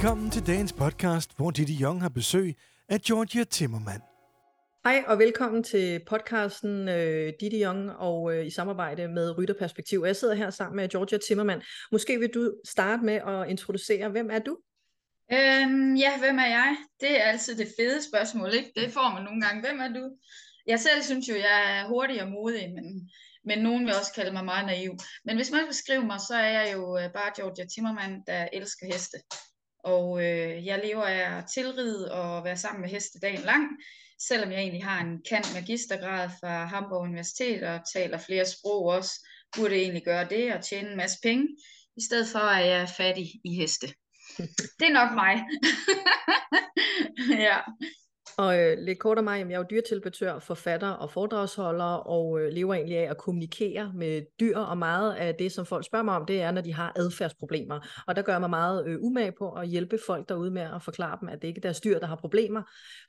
Velkommen til dagens podcast, hvor Didi Young har besøg af Georgia Timmermann. Hej og velkommen til podcasten øh, Didi Young og øh, i samarbejde med Rytterperspektiv. Jeg sidder her sammen med Georgia Timmermann. Måske vil du starte med at introducere, hvem er du? Øhm, ja, hvem er jeg? Det er altid det fede spørgsmål, ikke? Det får man nogle gange. Hvem er du? Jeg selv synes jo, jeg er hurtig og modig, men, men nogen vil også kalde mig meget naiv. Men hvis man beskriver mig, så er jeg jo øh, bare Georgia Timmermann, der elsker heste. Og øh, jeg lever af at tilride og være sammen med heste dagen lang, selvom jeg egentlig har en kant magistergrad fra Hamburg Universitet og taler flere sprog også, burde jeg egentlig gøre det og tjene en masse penge, i stedet for at jeg er fattig i heste. Det er nok mig. ja. Og øh, lidt kort om mig, jeg er jo dyrtilbetør, forfatter og foredragsholder, og øh, lever egentlig af at kommunikere med dyr, og meget af det, som folk spørger mig om, det er, når de har adfærdsproblemer. Og der gør jeg mig meget øh, umage på at hjælpe folk derude med at forklare dem, at det ikke er deres dyr, der har problemer,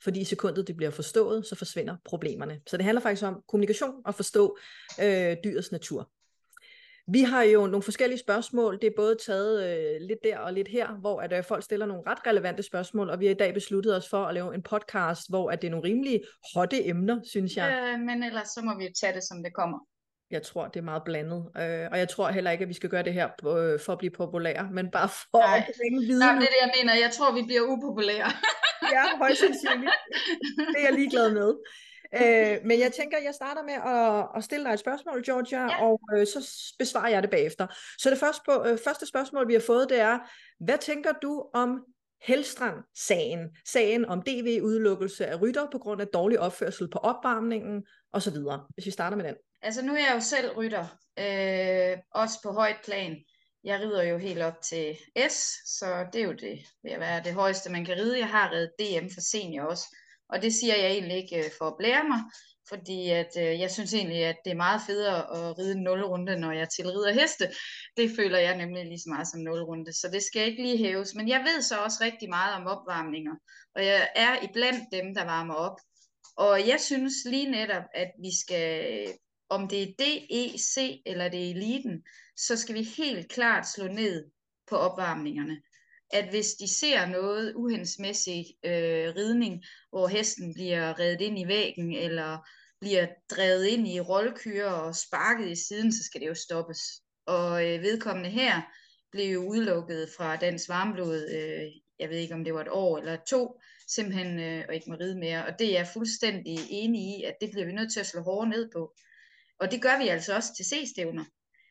fordi i sekundet det bliver forstået, så forsvinder problemerne. Så det handler faktisk om kommunikation og forstå øh, dyrets natur. Vi har jo nogle forskellige spørgsmål. Det er både taget øh, lidt der og lidt her, hvor at øh, folk stiller nogle ret relevante spørgsmål, og vi har i dag besluttet os for at lave en podcast, hvor at det er nogle rimelig hotte emner, synes jeg. Øh, men ellers så må vi jo tage det, som det kommer. Jeg tror, det er meget blandet, øh, og jeg tror heller ikke, at vi skal gøre det her øh, for at blive populære, men bare for Nej. at bringe viden. Nej, det er det, jeg mener. Jeg tror, vi bliver upopulære. ja, højst sandsynligt. Det er jeg ligeglad med. Øh, men jeg tænker, jeg starter med at, at stille dig et spørgsmål, Georgia, ja. og øh, så besvarer jeg det bagefter. Så det første, på, øh, første spørgsmål, vi har fået, det er, hvad tænker du om Helstrand-sagen? Sagen om DV-udelukkelse af rytter på grund af dårlig opførsel på opvarmningen osv. Hvis vi starter med den. Altså nu er jeg jo selv rytter, øh, også på højt plan. Jeg rider jo helt op til S, så det er jo det, vil være det højeste, man kan ride. Jeg har reddet DM for senior også, og det siger jeg egentlig ikke øh, for at blære mig, fordi at, øh, jeg synes egentlig, at det er meget federe at ride en nulrunde, når jeg tilrider heste. Det føler jeg nemlig lige så meget som nulrunde, så det skal ikke lige hæves. Men jeg ved så også rigtig meget om opvarmninger, og jeg er iblandt dem, der varmer op. Og jeg synes lige netop, at vi skal, øh, om det er DEC eller det er eliten, så skal vi helt klart slå ned på opvarmningerne at hvis de ser noget uhensmæssig øh, ridning, hvor hesten bliver reddet ind i væggen, eller bliver drevet ind i rollkyrer og sparket i siden, så skal det jo stoppes. Og øh, vedkommende her blev jo udelukket fra dansk varmblod, øh, jeg ved ikke om det var et år eller to, simpelthen øh, og ikke må ride mere. Og det er jeg fuldstændig enig i, at det bliver vi nødt til at slå hårdere ned på. Og det gør vi altså også til C-stævner.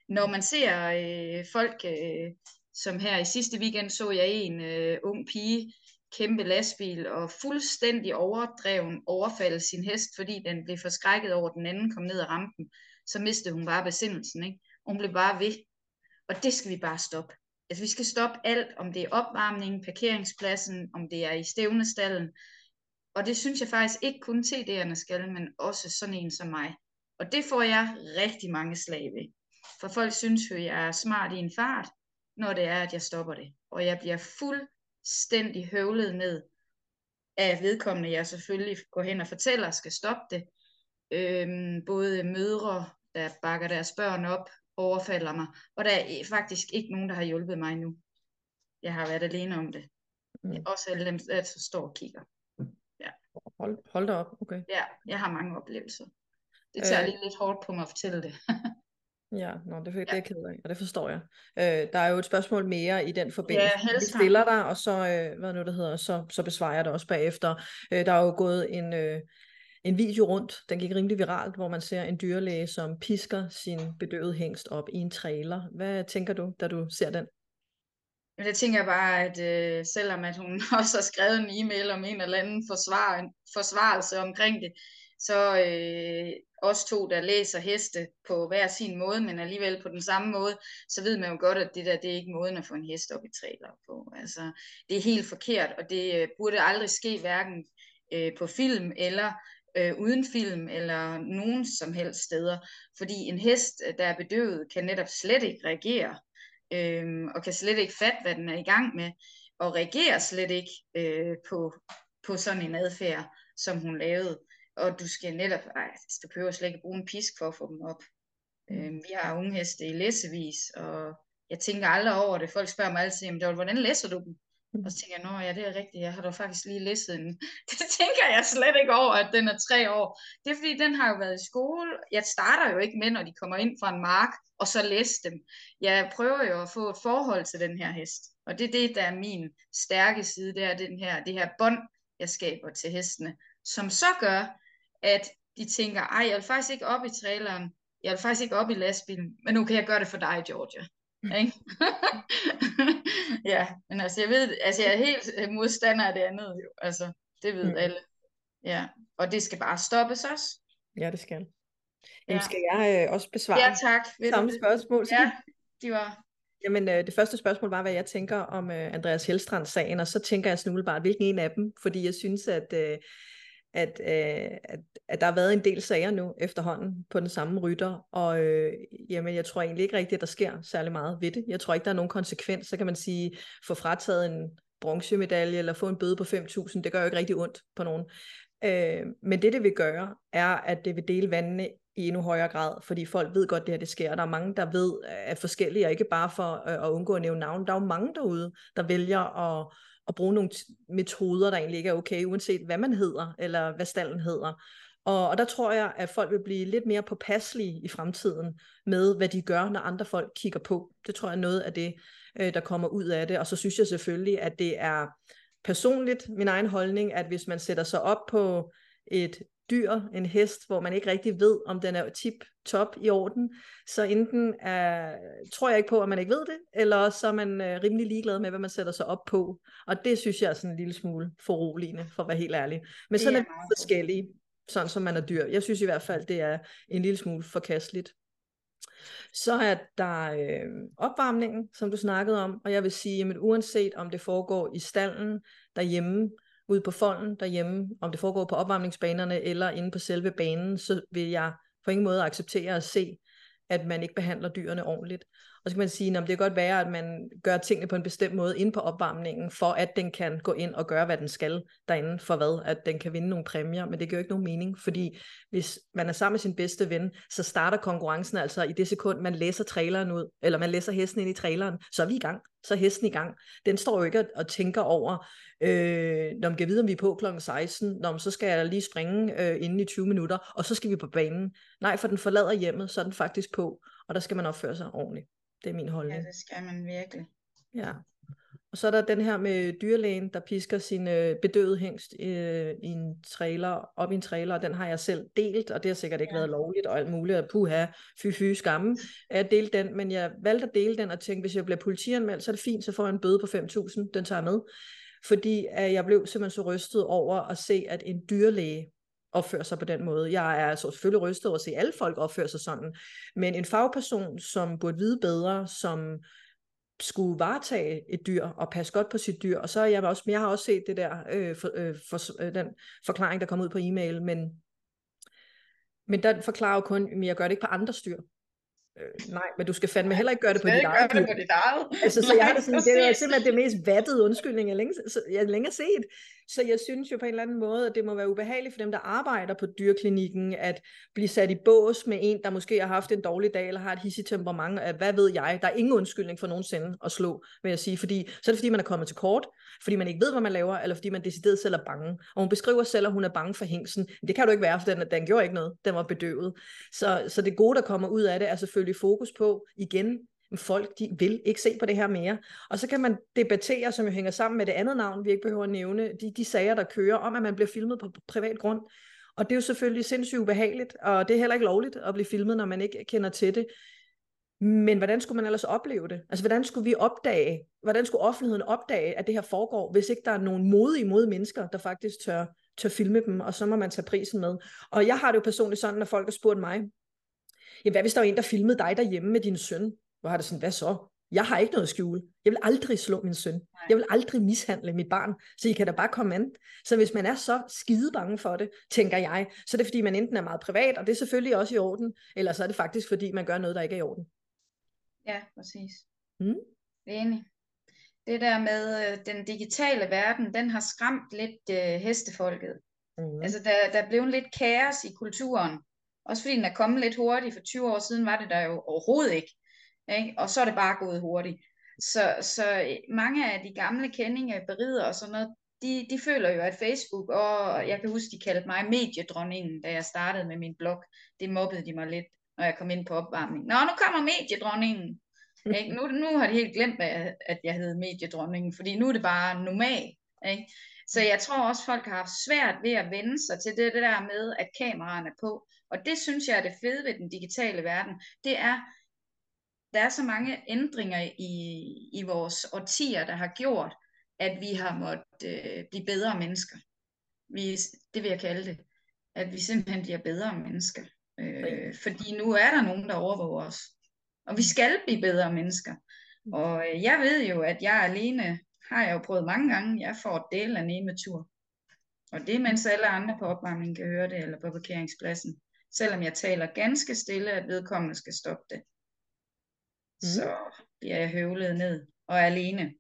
Når man ser øh, folk øh, som her i sidste weekend så jeg en øh, ung pige, kæmpe lastbil og fuldstændig overdreven overfalde sin hest, fordi den blev forskrækket over, at den anden kom ned af rampen. Så mistede hun bare besindelsen, ikke? hun blev bare ved. Og det skal vi bare stoppe. Altså vi skal stoppe alt, om det er opvarmningen, parkeringspladsen, om det er i stævnestallen. Og det synes jeg faktisk ikke kun TD'erne skal, men også sådan en som mig. Og det får jeg rigtig mange slag ved. For folk synes jo, jeg er smart i en fart, når det er, at jeg stopper det. Og jeg bliver fuldstændig høvlet ned af vedkommende, jeg selvfølgelig går hen og fortæller, skal stoppe det. Øhm, både mødre, der bakker deres børn op, overfalder mig, og der er faktisk ikke nogen, der har hjulpet mig nu. Jeg har været alene om det. Mm. Også alle dem, der står og kigger. Ja. Hold, hold da op, okay. Ja, jeg har mange oplevelser. Det tager øh, lige lidt hårdt på mig at fortælle det. Ja, nå, det, det er jeg ked af, og det forstår jeg. Øh, der er jo et spørgsmål mere i den forbindelse. Ja, Vi stiller dig, og så, øh, hvad nu det hedder, så, så besvarer jeg det også bagefter. Øh, der er jo gået en, øh, en video rundt, den gik rimelig viralt, hvor man ser en dyrlæge, som pisker sin bedøvede hængst op i en trailer. Hvad tænker du, da du ser den? Men det tænker jeg bare, at øh, selvom at hun også har skrevet en e-mail om en eller anden forsvar, forsvarelse omkring det, så øh, os to, der læser heste på hver sin måde, men alligevel på den samme måde, så ved man jo godt, at det der, det er ikke måden at få en hest op i trailer på. Altså, det er helt forkert, og det øh, burde aldrig ske hverken øh, på film eller øh, uden film eller nogen som helst steder. Fordi en hest, øh, der er bedøvet, kan netop slet ikke reagere, øh, og kan slet ikke fatte, hvad den er i gang med, og reagerer slet ikke øh, på, på sådan en adfærd, som hun lavede og du skal netop, ej, du behøver slet ikke bruge en pisk for at få dem op. Øhm, vi har unge heste i læsevis, og jeg tænker aldrig over det. Folk spørger mig altid, jamen, hvordan læser du dem? Mm. Og så tænker jeg, nå ja, det er rigtigt, jeg har da faktisk lige læst den. Det tænker jeg slet ikke over, at den er tre år. Det er fordi, den har jo været i skole. Jeg starter jo ikke med, når de kommer ind fra en mark, og så læse dem. Jeg prøver jo at få et forhold til den her hest. Og det er det, der er min stærke side, det er den her, det her bånd, jeg skaber til hestene. Som så gør, at de tænker, ej, jeg vil faktisk ikke op i traileren, jeg vil faktisk ikke op i lastbilen, men nu kan jeg gøre det for dig, Georgia. Ikke? ja, men altså jeg ved, altså jeg er helt modstander af det andet jo, altså det ved mm. alle. Ja, og det skal bare stoppes også. Ja, det skal. Jamen, ja. skal jeg øh, også besvare ja, tak. samme spørgsmål? Ja, de var... Jamen, øh, det første spørgsmål var, hvad jeg tænker om øh, Andreas Hellstrand-sagen, og så tænker jeg sådan bare, hvilken en af dem, fordi jeg synes, at, øh, at, øh, at, at der har været en del sager nu efterhånden på den samme rytter, og øh, jamen, jeg tror egentlig ikke rigtigt, at der sker særlig meget ved det. Jeg tror ikke, der er nogen konsekvens. Så kan man sige, få frataget en bronzemedalje eller få en bøde på 5.000, det gør jo ikke rigtig ondt på nogen. Øh, men det, det vil gøre, er, at det vil dele vandene i endnu højere grad, fordi folk ved godt, det her det sker. Der er mange, der ved, at forskellige, og ikke bare for øh, at undgå at nævne navn. Der er jo mange derude, der vælger at, at bruge nogle metoder, der egentlig ikke er okay, uanset hvad man hedder, eller hvad stallen hedder. Og, og der tror jeg, at folk vil blive lidt mere påpasselige i fremtiden med, hvad de gør, når andre folk kigger på. Det tror jeg er noget af det, øh, der kommer ud af det. Og så synes jeg selvfølgelig, at det er personligt min egen holdning, at hvis man sætter sig op på et dyr, en hest, hvor man ikke rigtig ved, om den er tip-top i orden, så enten er, tror jeg ikke på, at man ikke ved det, eller så er man øh, rimelig ligeglad med, hvad man sætter sig op på. Og det synes jeg er sådan en lille smule foruroligende, for at være helt ærlig. Men sådan er, vi forskellige, sådan som man er dyr. Jeg synes i hvert fald, det er en lille smule forkasteligt. Så er der øh, opvarmningen, som du snakkede om, og jeg vil sige, at uanset om det foregår i stallen, derhjemme, ude på folden derhjemme, om det foregår på opvarmningsbanerne eller inde på selve banen, så vil jeg på ingen måde acceptere at se, at man ikke behandler dyrene ordentligt. Og så kan man sige, at det kan godt være, at man gør tingene på en bestemt måde inde på opvarmningen, for at den kan gå ind og gøre, hvad den skal derinde, for hvad? At den kan vinde nogle præmier, men det giver jo ikke nogen mening, fordi hvis man er sammen med sin bedste ven, så starter konkurrencen altså i det sekund, man læser traileren ud, eller man læser hesten ind i traileren, så er vi i gang, så er hesten i gang. Den står jo ikke og tænker over, øh, når man kan vide, om vi er på kl. 16, når man, så skal jeg lige springe øh, inden i 20 minutter, og så skal vi på banen. Nej, for den forlader hjemmet, så er den faktisk på, og der skal man opføre sig ordentligt. Det er min holdning. Ja, det skal man virkelig. Ja. Og så er der den her med dyrlægen, der pisker sin øh, bedøvede hængst øh, i en trailer, op i en trailer, og den har jeg selv delt, og det har sikkert ikke ja. været lovligt og alt muligt, og puha, fy fy skamme, at jeg delte den, men jeg valgte at dele den og tænkte, hvis jeg bliver politianmeldt, så er det fint, så får jeg en bøde på 5.000, den tager jeg med. Fordi at jeg blev simpelthen så rystet over at se, at en dyrlæge opfører sig på den måde. Jeg er altså selvfølgelig rystet over at se alle folk opføre sig sådan, men en fagperson, som burde vide bedre, som skulle varetage et dyr og passe godt på sit dyr, og så er jeg også, men jeg har også set det der, øh, for, øh, for, øh, den forklaring, der kom ud på e-mail, men, men den forklarer jo kun, at jeg gør det ikke på andre dyr. Øh, nej, men du skal fandme heller ikke gøre det på dit eget. det på dit eget. Altså, så jeg har det sådan, det er simpelthen det mest vattede undskyldning, jeg længe, jeg har længe set. Så jeg synes jo på en eller anden måde, at det må være ubehageligt for dem, der arbejder på dyrklinikken, at blive sat i bås med en, der måske har haft en dårlig dag, eller har et hissigt temperament. Hvad ved jeg? Der er ingen undskyldning for nogensinde at slå, vil jeg sige. Fordi, så er det fordi, man er kommet til kort, fordi man ikke ved, hvad man laver, eller fordi man decideret selv er bange. Og hun beskriver selv, at hun er bange for hængsen. Det kan du ikke være, for den, den gjorde ikke noget. Den var bedøvet. Så, så det gode, der kommer ud af det, er selvfølgelig fokus på, igen, folk de vil ikke se på det her mere. Og så kan man debattere, som jo hænger sammen med det andet navn, vi ikke behøver at nævne, de, de sager, der kører om, at man bliver filmet på privat grund. Og det er jo selvfølgelig sindssygt ubehageligt, og det er heller ikke lovligt at blive filmet, når man ikke kender til det. Men hvordan skulle man ellers opleve det? Altså, hvordan skulle vi opdage, hvordan skulle offentligheden opdage, at det her foregår, hvis ikke der er nogen modige mod mennesker, der faktisk tør, tør filme dem, og så må man tage prisen med. Og jeg har det jo personligt sådan, når folk har spurgt mig, ja, hvad hvis der var en, der filmede dig derhjemme med din søn? Hvor har det sådan, hvad så? Jeg har ikke noget at skjule. Jeg vil aldrig slå min søn. Jeg vil aldrig mishandle mit barn. Så I kan da bare komme an. Så hvis man er så skide bange for det, tænker jeg, så er det fordi, man enten er meget privat, og det er selvfølgelig også i orden, eller så er det faktisk fordi, man gør noget, der ikke er i orden. Ja, præcis. Mm. Enig. Det der med øh, den digitale verden, den har skræmt lidt øh, hestefolket. Mm. Altså der, der blev lidt kaos i kulturen. Også fordi den er kommet lidt hurtigt. For 20 år siden var det der jo overhovedet ikke. ikke? Og så er det bare gået hurtigt. Så, så mange af de gamle kendinge, berider og sådan noget, de, de føler jo, at Facebook, og jeg kan huske, de kaldte mig mediedronningen, da jeg startede med min blog. Det mobbede de mig lidt, når jeg kom ind på opvarmning. Nå, nu kommer mediedronningen. Ikke? Nu, nu har de helt glemt, at jeg hed mediedronningen, fordi nu er det bare normalt. Ikke? Så jeg tror også, folk har haft svært ved at vende sig til det, det der med, at kameraerne er på. Og det synes jeg er det fede ved den digitale verden. Det er, der er så mange ændringer i, i vores årtier, der har gjort, at vi har måttet øh, blive bedre mennesker. Vi, det vil jeg kalde det. At vi simpelthen bliver bedre mennesker. Øh, fordi nu er der nogen, der overvåger os. Og vi skal blive bedre mennesker. Og øh, jeg ved jo, at jeg alene har jeg jo prøvet mange gange. Jeg får et del af tur. Og det mens alle andre på opvarmningen kan høre det, eller på parkeringspladsen. Selvom jeg taler ganske stille, at vedkommende skal stoppe det. Mm. Så bliver jeg høvlet ned og er alene.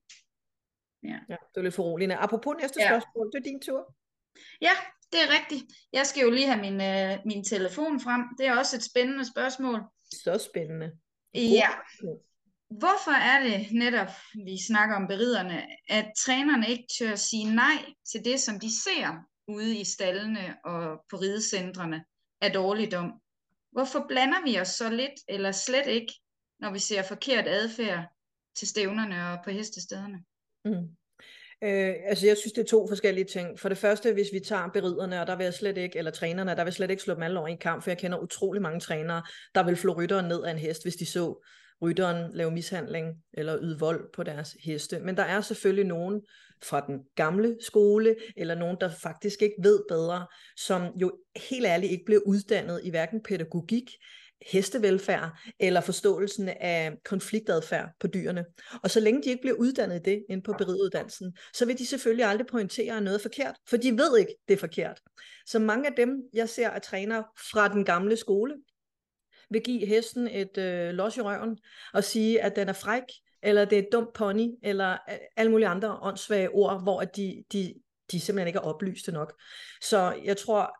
Ja. ja, det er lidt foruroligende. Apropos næste ja. spørgsmål, det er din tur. Ja, det er rigtigt. Jeg skal jo lige have min, øh, min telefon frem. Det er også et spændende spørgsmål. Så spændende. Ja. Hvorfor er det netop, vi snakker om beriderne, at trænerne ikke tør sige nej til det, som de ser ude i stallene og på ridecentrene af dårligdom? Hvorfor blander vi os så lidt eller slet ikke, når vi ser forkert adfærd til stævnerne og på hestestederne? Mm. Øh, altså jeg synes, det er to forskellige ting. For det første, hvis vi tager beriderne, og der vil jeg slet ikke, eller trænerne, der vil slet ikke slå dem alle over i en kamp, for jeg kender utrolig mange trænere, der vil flå rytteren ned af en hest, hvis de så rytteren lave mishandling eller yde vold på deres heste. Men der er selvfølgelig nogen fra den gamle skole, eller nogen, der faktisk ikke ved bedre, som jo helt ærligt ikke bliver uddannet i hverken pædagogik hestevelfærd eller forståelsen af konfliktadfærd på dyrene. Og så længe de ikke bliver uddannet i det inde på beriduddannelsen, så vil de selvfølgelig aldrig pointere noget forkert, for de ved ikke, det er forkert. Så mange af dem, jeg ser at træner fra den gamle skole, vil give hesten et øh, los i røven og sige, at den er fræk, eller det er et dumt pony, eller øh, alle mulige andre åndssvage ord, hvor de, de, de simpelthen ikke er oplyste nok. Så jeg tror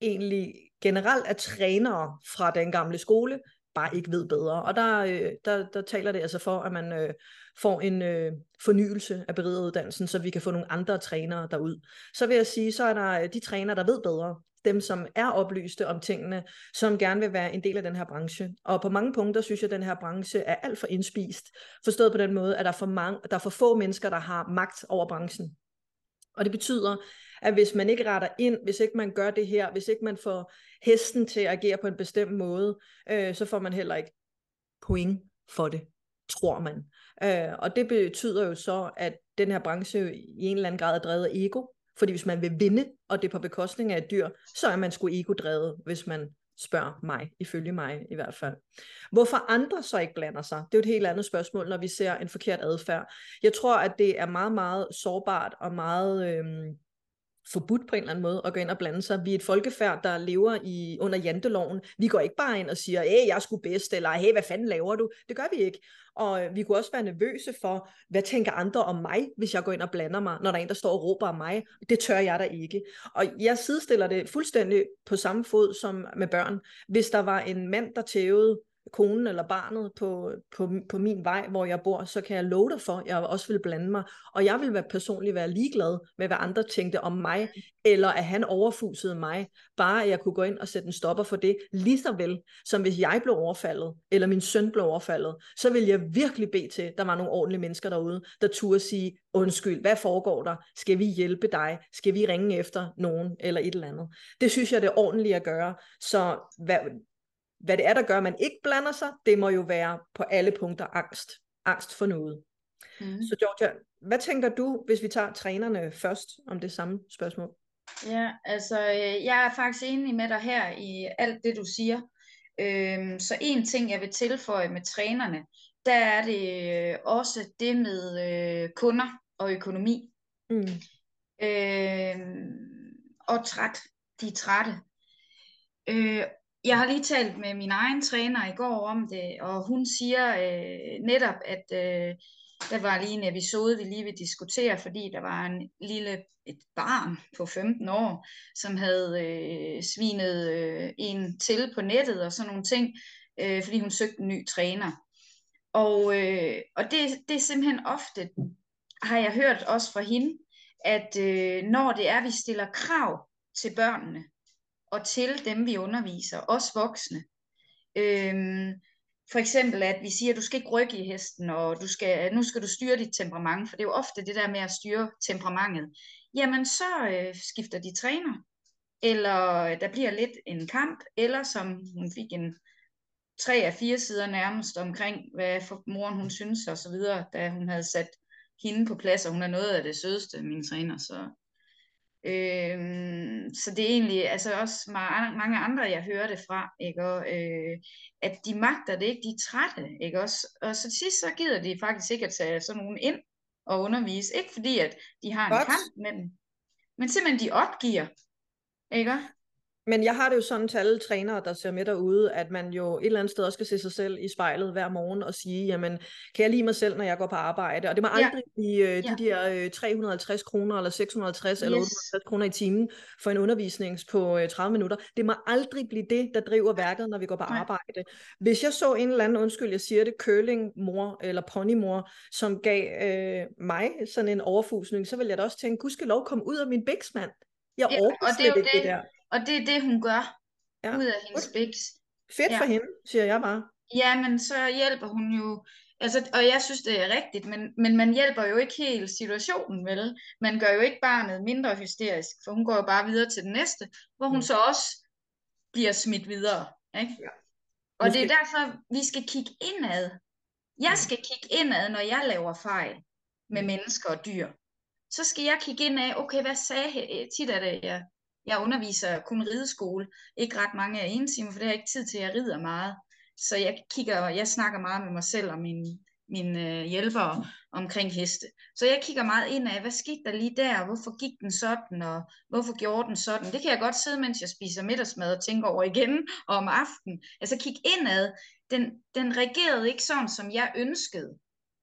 egentlig generelt, er trænere fra den gamle skole bare ikke ved bedre. Og der, øh, der, der taler det altså for, at man øh, får en øh, fornyelse af berideruddannelsen, så vi kan få nogle andre trænere derud. Så vil jeg sige, så er der øh, de trænere, der ved bedre, dem, som er oplyste om tingene, som gerne vil være en del af den her branche. Og på mange punkter synes jeg, at den her branche er alt for indspist. Forstået på den måde, at der er for, mange, der er for få mennesker, der har magt over branchen. Og det betyder, at hvis man ikke retter ind, hvis ikke man gør det her, hvis ikke man får hesten til at agere på en bestemt måde, øh, så får man heller ikke point for det, tror man. Øh, og det betyder jo så, at den her branche i en eller anden grad er drevet af ego, fordi hvis man vil vinde, og det er på bekostning af et dyr, så er man sgu ego-drevet, hvis man spørger mig, ifølge mig i hvert fald. Hvorfor andre så ikke blander sig, det er jo et helt andet spørgsmål, når vi ser en forkert adfærd. Jeg tror, at det er meget, meget sårbart og meget... Øh, forbudt på en eller anden måde at gå ind og blande sig. Vi er et folkefærd, der lever i under janteloven. Vi går ikke bare ind og siger, hey, jeg er sgu bedst, eller hey, hvad fanden laver du? Det gør vi ikke. Og øh, vi kunne også være nervøse for, hvad tænker andre om mig, hvis jeg går ind og blander mig, når der er en, der står og råber om mig. Det tør jeg da ikke. Og jeg sidestiller det fuldstændig på samme fod som med børn. Hvis der var en mand, der tævede konen eller barnet på, på, på min vej, hvor jeg bor, så kan jeg love dig for, at jeg også vil blande mig. Og jeg vil være personligt være ligeglad med, hvad andre tænkte om mig, eller at han overfusede mig. Bare at jeg kunne gå ind og sætte en stopper for det, lige så vel som hvis jeg blev overfaldet, eller min søn blev overfaldet, så vil jeg virkelig bede til, at der var nogle ordentlige mennesker derude, der turde sige, undskyld, hvad foregår der? Skal vi hjælpe dig? Skal vi ringe efter nogen, eller et eller andet? Det synes jeg, det er ordentligt at gøre. Så hvad, hvad det er, der gør, at man ikke blander sig, det må jo være på alle punkter angst. Angst for noget. Mm. Så Georgia, hvad tænker du, hvis vi tager trænerne først, om det samme spørgsmål? Ja, altså øh, jeg er faktisk enig med dig her i alt det, du siger. Øhm, så en ting, jeg vil tilføje med trænerne, der er det øh, også det med øh, kunder og økonomi. Mm. Øhm, og træt. De er trætte. Øh, jeg har lige talt med min egen træner i går om det, og hun siger øh, netop, at øh, der var lige en episode, vi lige vil diskutere, fordi der var en lille et barn på 15 år, som havde øh, svinet øh, en til på nettet og sådan nogle ting, øh, fordi hun søgte en ny træner. Og, øh, og det, det er simpelthen ofte, har jeg hørt også fra hende, at øh, når det er, vi stiller krav til børnene, og til dem, vi underviser, os voksne, Øhm, for eksempel, at vi siger, at du skal ikke rykke i hesten, og du skal, nu skal du styre dit temperament, for det er jo ofte det der med at styre temperamentet. Jamen, så øh, skifter de træner, eller øh, der bliver lidt en kamp, eller som hun fik en tre af fire sider nærmest omkring, hvad for moren hun synes og så videre, da hun havde sat hende på plads, og hun er noget af det sødeste, min træner, så Øhm, så det er egentlig altså også mange andre, jeg hører det fra, ikke? Og, øh, at de magter det ikke, de er trætte, ikke? Også, og så til sidst så gider de faktisk ikke at tage sådan nogen ind og undervise, ikke fordi at de har en Godt. kamp med dem, men simpelthen de opgiver, ikke? Men jeg har det jo sådan til alle trænere, der ser med derude, at man jo et eller andet sted også skal se sig selv i spejlet hver morgen og sige, jamen, kan jeg lide mig selv, når jeg går på arbejde? Og det må aldrig ja. blive øh, de ja. der øh, 350 kroner, eller 650, yes. eller 850 kroner i timen for en undervisning på øh, 30 minutter. Det må aldrig blive det, der driver værket, når vi går på ja. arbejde. Hvis jeg så en eller anden, undskyld, jeg siger det, curling-mor eller ponymor, som gav øh, mig sådan en overfusning, så vil jeg da også tænke, gud skal lov komme ud af min biksmand. Jeg ja, det er jo det, det der. Og det er det, hun gør ja. ud af hendes biks. Fedt ja. for hende, siger jeg bare. Ja, men så hjælper hun jo, altså, og jeg synes, det er rigtigt, men, men man hjælper jo ikke helt situationen, vel? Man gør jo ikke barnet mindre hysterisk, for hun går jo bare videre til den næste, hvor hun mm. så også bliver smidt videre. Ikke? Ja. Og det er derfor, vi skal kigge indad. Jeg skal kigge indad, når jeg laver fejl med mm. mennesker og dyr. Så skal jeg kigge ind af, okay, hvad sagde? Tit er det, jeg jeg underviser kun rideskole, ikke ret mange af en timer, for det har jeg ikke tid til, at jeg rider meget. Så jeg kigger, jeg snakker meget med mig selv og mine, mine øh, hjælpere omkring heste. Så jeg kigger meget ind af, hvad skete der lige der, hvorfor gik den sådan, og hvorfor gjorde den sådan. Det kan jeg godt sidde, mens jeg spiser middagsmad og tænke over igen, og om aftenen. Altså kig indad, den, den reagerede ikke sådan, som jeg ønskede.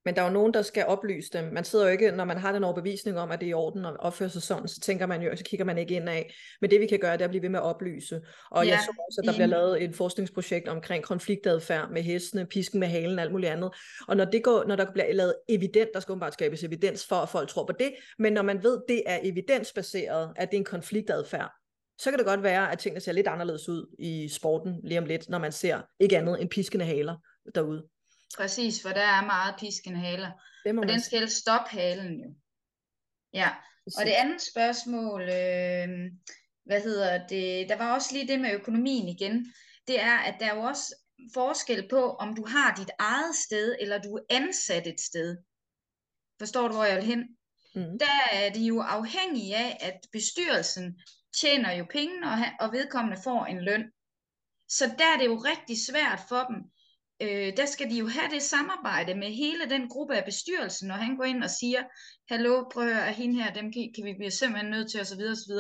Men der er jo nogen, der skal oplyse dem. Man sidder jo ikke, når man har den overbevisning om, at det er i orden at opføre sig sådan, så tænker man jo, så kigger man ikke ind af. Men det vi kan gøre, det er at blive ved med at oplyse. Og ja, jeg så også, at der bliver lavet et forskningsprojekt omkring konfliktadfærd med hestene, pisken med halen og alt muligt andet. Og når, det går, når der bliver lavet evident, der skal bare skabes evidens for, at folk tror på det, men når man ved, det er evidensbaseret, at det er en konfliktadfærd, så kan det godt være, at tingene ser lidt anderledes ud i sporten lige om lidt, når man ser ikke andet end piskende haler derude. Præcis, for der er meget piskende haler. Det og den skal helst stoppe halen jo. Ja, og det andet spørgsmål, øh, hvad hedder det, der var også lige det med økonomien igen, det er, at der er jo også forskel på, om du har dit eget sted, eller du er ansat et sted. Forstår du, hvor jeg vil hen? Mm. Der er det jo afhængige af, at bestyrelsen tjener jo penge, og, og vedkommende får en løn. Så der er det jo rigtig svært for dem øh, der skal de jo have det samarbejde med hele den gruppe af bestyrelsen, når han går ind og siger, hallo, prøv at høre, hende her, dem kan, kan vi blive simpelthen nødt til, osv. osv.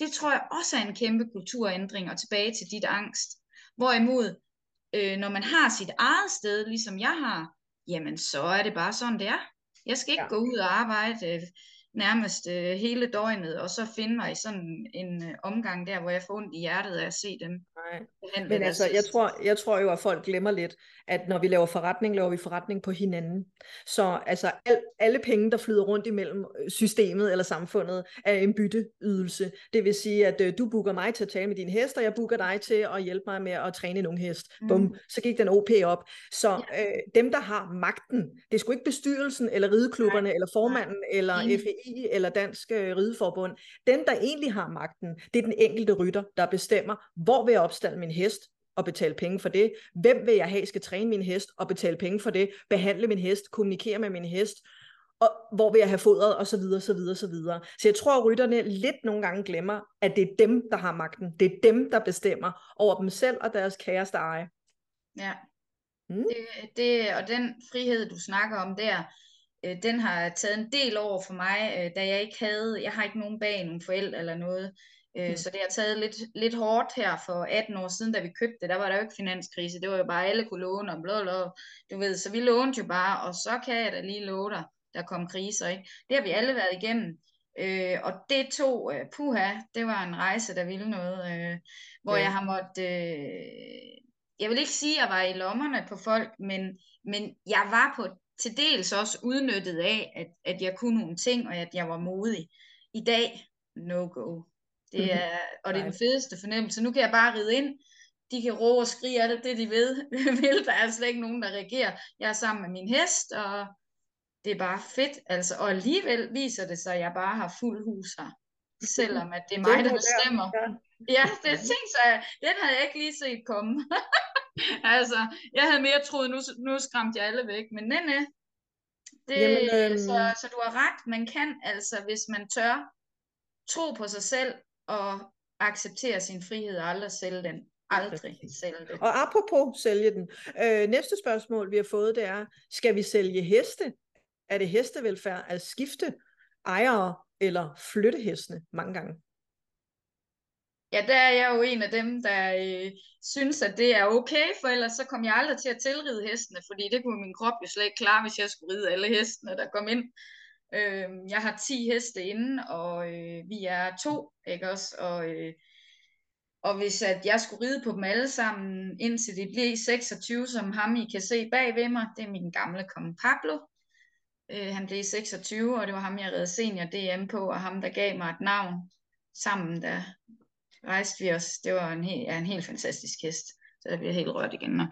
Det tror jeg også er en kæmpe kulturændring, og tilbage til dit angst. Hvorimod, øh, når man har sit eget sted, ligesom jeg har, jamen så er det bare sådan, det er. Jeg skal ikke ja. gå ud og arbejde øh, nærmest øh, hele døgnet, og så finde mig i sådan en øh, omgang der, hvor jeg får ondt i hjertet af at se dem. Nej. Men altså, jeg tror, jeg tror jo, at folk glemmer lidt, at når vi laver forretning, laver vi forretning på hinanden. Så altså, al, alle penge, der flyder rundt imellem øh, systemet eller samfundet, er en bytteydelse. Det vil sige, at øh, du booker mig til at tale med din hest, og jeg booker dig til at hjælpe mig med at træne en ung hest. Mm. Bum, så gik den OP op. Så ja. øh, dem, der har magten, det er sgu ikke bestyrelsen, eller rideklubberne, Nej. eller formanden, Nej. eller mm. FEI, eller Dansk øh, Rideforbund. Den, der egentlig har magten, det er den enkelte rytter, der bestemmer, hvor vil jeg opstille min hest, og betale penge for det. Hvem vil jeg have skal træne min hest og betale penge for det? Behandle min hest, kommunikere med min hest, og hvor vil jeg have fodret, og så videre, så videre, så videre. Så jeg tror, at rytterne lidt nogle gange glemmer, at det er dem, der har magten. Det er dem, der bestemmer over dem selv og deres kæreste eje. Ja. Mm. Det, det, og den frihed, du snakker om der, øh, den har taget en del over for mig, øh, da jeg ikke havde, jeg har ikke nogen bag, nogen forældre eller noget. Øh, mm. Så det har taget lidt, lidt hårdt her for 18 år siden, da vi købte det. Der var der jo ikke finanskrise. Det var jo bare, alle kunne låne og blå, blå. Du ved, så vi lånte jo bare, og så kan jeg da lige love dig, der kom kriser. Ikke? Det har vi alle været igennem. Øh, og det tog, uh, puha, det var en rejse, der ville noget, øh, hvor ja. jeg har måttet, øh, jeg vil ikke sige, at jeg var i lommerne på folk, men, men jeg var på til dels også udnyttet af, at, at jeg kunne nogle ting, og at jeg var modig. I dag, no go. Det er, og det er den fedeste fornemmelse. Nu kan jeg bare ride ind, de kan råbe og skrige alt det, de ved, vil. Der er slet ikke nogen, der reagerer. Jeg er sammen med min hest, og det er bare fedt. Altså, og alligevel viser det sig, at jeg bare har fuld hus her. Selvom at det er mig, der bestemmer. Ja, det så jeg, den havde jeg ikke lige set komme. altså, jeg havde mere troet, nu, nu skræmte jeg alle væk. Men nej, nej. Det, Jamen, øhm... så, så du har ret. Man kan altså, hvis man tør, tro på sig selv og acceptere sin frihed og aldrig sælge den. Aldrig sælge det. Og apropos sælge den. Øh, næste spørgsmål, vi har fået, det er, skal vi sælge heste? Er det hestevelfærd at skifte ejere eller flytte hestene mange gange? Ja, der er jeg jo en af dem, der øh, synes, at det er okay, for ellers så kom jeg aldrig til at tilride hestene, fordi det kunne min krop jo slet ikke klare, hvis jeg skulle ride alle hestene, der kom ind. Øh, jeg har 10 heste inde, og øh, vi er to, ikke også? Og, øh, og hvis at jeg skulle ride på dem alle sammen, indtil de blev 26, som ham I kan se bag ved mig, det er min gamle kong Pablo. Øh, han blev 26, og det var ham, jeg redde senior DM på, og ham, der gav mig et navn sammen, der rejste vi os. Det var en, helt, ja, en helt fantastisk hest, så jeg bliver helt rørt igen. Og,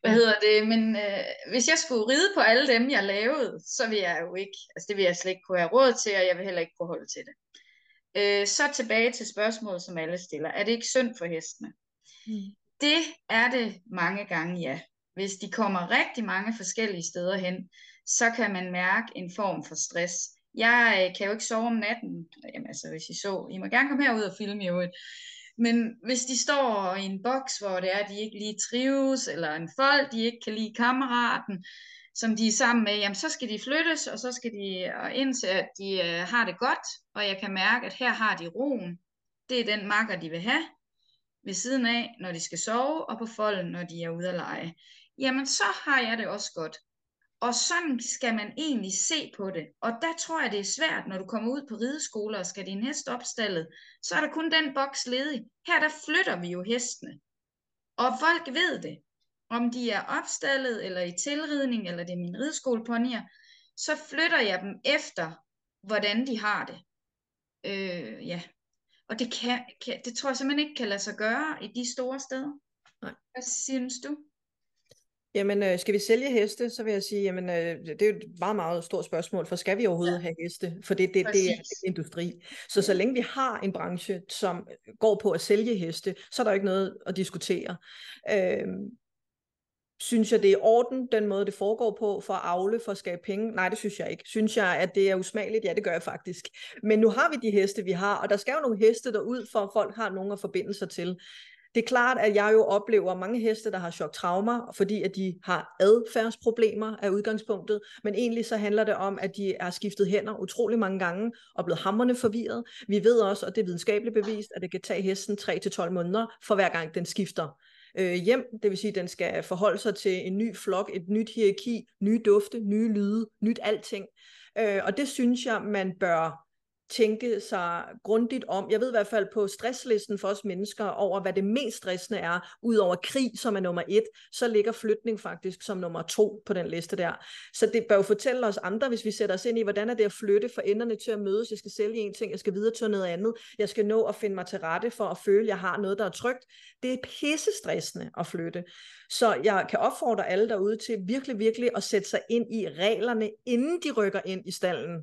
hvad hedder det, men øh, hvis jeg skulle ride på alle dem, jeg lavede, så vil jeg jo ikke, altså det vil jeg slet ikke kunne have råd til, og jeg vil heller ikke kunne holde til det. Øh, så tilbage til spørgsmålet, som alle stiller. Er det ikke synd for hestene? Mm. Det er det mange gange, ja. Hvis de kommer rigtig mange forskellige steder hen, så kan man mærke en form for stress. Jeg øh, kan jo ikke sove om natten. Jamen altså, hvis I så, I må gerne komme herud og filme i øvrigt. Men hvis de står i en boks, hvor det er, at de ikke lige trives, eller en folk, de ikke kan lide kammeraten, som de er sammen med, jamen så skal de flyttes, og så skal de indse, at de øh, har det godt, og jeg kan mærke, at her har de roen. Det er den makker, de vil have ved siden af, når de skal sove, og på folden, når de er ude at lege. Jamen så har jeg det også godt. Og sådan skal man egentlig se på det. Og der tror jeg, det er svært, når du kommer ud på rideskoler og skal din hest opstallet, så er der kun den boks ledig. Her der flytter vi jo hestene. Og folk ved det. Om de er opstallet, eller i tilridning, eller det er min rideskoleponier, så flytter jeg dem efter, hvordan de har det. Øh, ja. Og det, kan, kan, det tror jeg simpelthen ikke kan lade sig gøre i de store steder. Nej. Hvad synes du? Jamen, øh, skal vi sælge heste, så vil jeg sige, jamen, øh, det er jo et meget, meget stort spørgsmål, for skal vi overhovedet ja. have heste? For det, det, det er industri. Så så længe vi har en branche, som går på at sælge heste, så er der ikke noget at diskutere. Øh, Synes jeg, det er orden, den måde, det foregår på, for at afle, for at skabe penge? Nej, det synes jeg ikke. Synes jeg, at det er usmageligt? Ja, det gør jeg faktisk. Men nu har vi de heste, vi har, og der skal jo nogle heste derud, for at folk har nogen at forbinde sig til. Det er klart, at jeg jo oplever mange heste, der har choktraumer, fordi at de har adfærdsproblemer af udgangspunktet, men egentlig så handler det om, at de er skiftet hænder utrolig mange gange og blevet hammerne forvirret. Vi ved også, og det er videnskabeligt bevist, at det kan tage hesten 3-12 måneder for hver gang den skifter øh, hjem, det vil sige, at den skal forholde sig til en ny flok, et nyt hierarki, nye dufte, nye lyde, nyt alting. Øh, og det synes jeg, man bør tænke sig grundigt om. Jeg ved i hvert fald på stresslisten for os mennesker over, hvad det mest stressende er, udover krig, som er nummer et, så ligger flytning faktisk som nummer to på den liste der. Så det bør jo fortælle os andre, hvis vi sætter os ind i, hvordan er det at flytte for enderne til at mødes, jeg skal sælge en ting, jeg skal videre til noget andet, jeg skal nå at finde mig til rette for at føle, at jeg har noget, der er trygt. Det er pisse stressende at flytte. Så jeg kan opfordre alle derude til virkelig, virkelig at sætte sig ind i reglerne, inden de rykker ind i stallen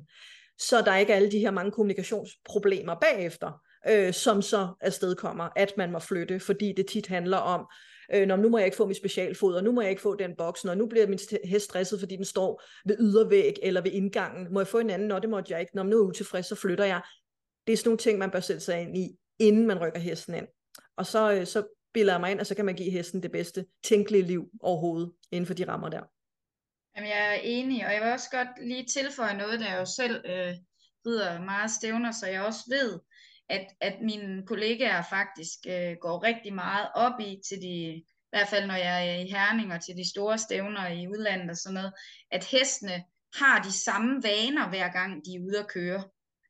så der ikke er alle de her mange kommunikationsproblemer bagefter, øh, som så afstedkommer, at man må flytte, fordi det tit handler om, øh, når nu må jeg ikke få mit specialfoder, nu må jeg ikke få den boks, og nu bliver min hest stresset, fordi den står ved ydervæg eller ved indgangen, må jeg få en anden, når det måtte jeg ikke, når nu er jeg utilfreds, så flytter jeg. Det er sådan nogle ting, man bør sætte sig ind i, inden man rykker hesten ind. Og så, øh, så bilder jeg mig ind, og så kan man give hesten det bedste tænkelige liv overhovedet, inden for de rammer der. Jamen, jeg er enig, og jeg vil også godt lige tilføje noget, der jeg jo selv øh, rider meget stævner, så jeg også ved, at, at mine kollegaer faktisk øh, går rigtig meget op i til de, i hvert fald når jeg er i Herning og til de store stævner i udlandet og sådan noget, at hestene har de samme vaner hver gang de er ude at køre.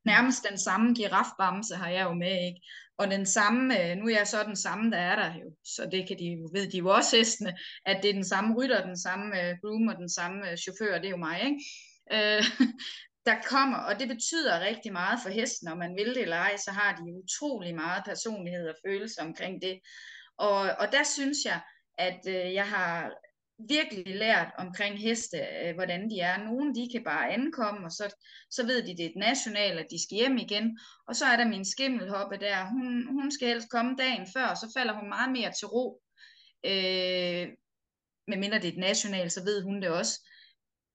nærmest den samme girafbamse har jeg jo med, ikke? Og den samme, øh, nu er jeg så den samme, der er der jo, så det kan de jo, ved de jo også hestene, at det er den samme rytter, den samme uh, groom og den samme øh, chauffør, det er jo mig, ikke? Øh, der kommer, og det betyder rigtig meget for hesten, om man vil det eller ej, så har de utrolig meget personlighed og følelse omkring det. Og, og der synes jeg, at øh, jeg har virkelig lært omkring heste, øh, hvordan de er. Nogle de kan bare ankomme, og så, så ved de, det er et nationalt, at de skal hjem igen. Og så er der min skimmelhoppe der. Hun, hun skal helst komme dagen før, og så falder hun meget mere til ro. Øh, medmindre det er et nationalt, så ved hun det også.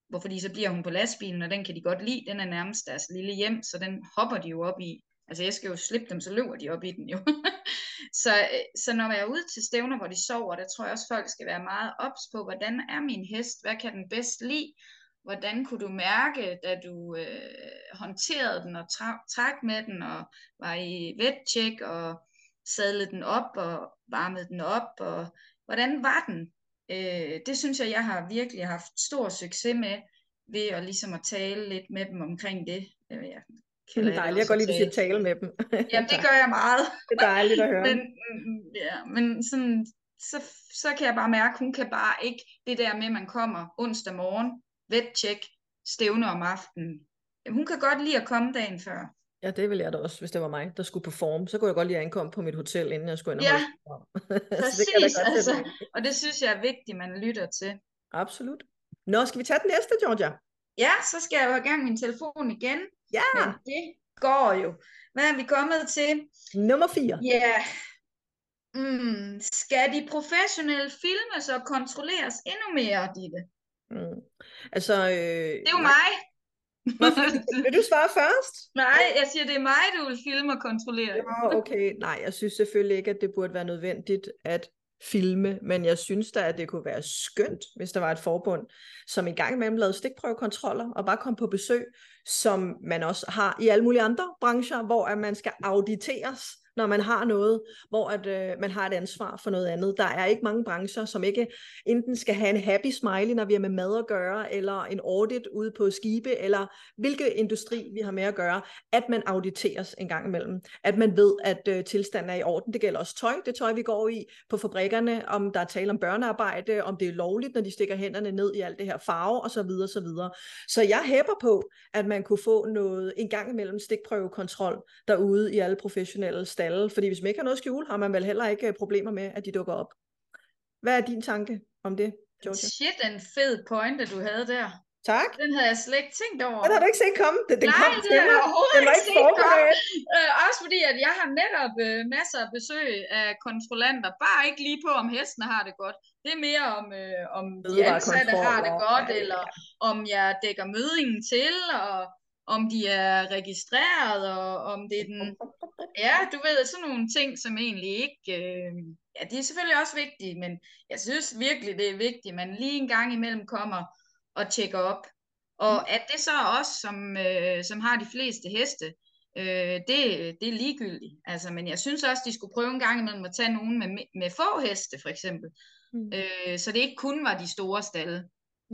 Hvorfor fordi så bliver hun på lastbilen, og den kan de godt lide. Den er nærmest deres lille hjem, så den hopper de jo op i. Altså jeg skal jo slippe dem, så løber de op i den jo. så, øh, så når jeg er ude til stævner, hvor de sover, der tror jeg også, folk skal være meget ops på, hvordan er min hest? Hvad kan den bedst lide? Hvordan kunne du mærke, da du øh, håndterede den og trak med den, og var i vettjek og sadlede den op og varmede den op, og hvordan var den? Øh, det synes jeg, jeg har virkelig haft stor succes med, ved at ligesom at tale lidt med dem omkring det. Øh, jeg det er dejligt, jeg går lige at tale med dem. Jamen, det gør jeg meget. Det er dejligt at høre. men, ja, men sådan, så, så kan jeg bare mærke, at hun kan bare ikke det der med, at man kommer onsdag morgen, vettjek, stævne om aftenen. Hun kan godt lide at komme dagen før. Ja, det ville jeg da også, hvis det var mig, der skulle performe. Så kunne jeg godt lige ankomme på mit hotel, inden jeg skulle ind og Ja, præcis. det altså, og det synes jeg er vigtigt, man lytter til. Absolut. Nå, skal vi tage den næste, Georgia? Ja, så skal jeg jo have gang min telefon igen. Ja. Men det går jo. Hvad er vi kommet til? Nummer 4. Ja. Mm, skal de professionelle filmes og kontrolleres endnu mere, Ditte? Mm. Altså, øh, det er jo mig. vil du svare først? Nej, jeg siger, det er mig, du vil filme og kontrollere. Ja, okay. Nej, jeg synes selvfølgelig ikke, at det burde være nødvendigt at filme, men jeg synes da, at det kunne være skønt, hvis der var et forbund, som i gang imellem lavede stikprøvekontroller og bare kom på besøg, som man også har i alle mulige andre brancher, hvor at man skal auditeres når man har noget, hvor at, øh, man har et ansvar for noget andet. Der er ikke mange brancher, som ikke enten skal have en happy smiley, når vi har med mad at gøre, eller en audit ude på skibe, eller hvilke industri vi har med at gøre, at man auditeres en gang imellem. At man ved, at øh, tilstanden er i orden. Det gælder også tøj, det tøj, vi går i på fabrikkerne, om der er tale om børnearbejde, om det er lovligt, når de stikker hænderne ned i alt det her farve, og så videre, så videre. Så jeg hæpper på, at man kunne få noget en gang imellem stikprøvekontrol derude i alle professionelle stalle, fordi hvis man ikke har noget at skjule, har man vel heller ikke øh, problemer med, at de dukker op. Hvad er din tanke om det, Georgia? Shit, en fed pointe, du havde der. Tak. Den havde jeg slet ikke tænkt over. Den har du ikke set komme? Den, den Nej, kom det har jeg overhovedet den ikke set komme. Øh, også fordi, at jeg har netop øh, masser af besøg af kontrollanter, bare ikke lige på, om hestene har det godt. Det er mere om, øh, om de ansatte har det godt, eller om jeg dækker mødingen til, og om de er registreret, og om det er den... Ja, du ved, sådan nogle ting, som egentlig ikke... Øh, ja, det er selvfølgelig også vigtigt, men jeg synes virkelig, det er vigtigt, at man lige en gang imellem kommer og tjekker op. Og mm. at det så os, som, øh, som har de fleste heste, øh, det, det er ligegyldigt. Altså, men jeg synes også, de skulle prøve en gang imellem at tage nogen med, med få heste, for eksempel. Mm. Øh, så det ikke kun var de store stalle.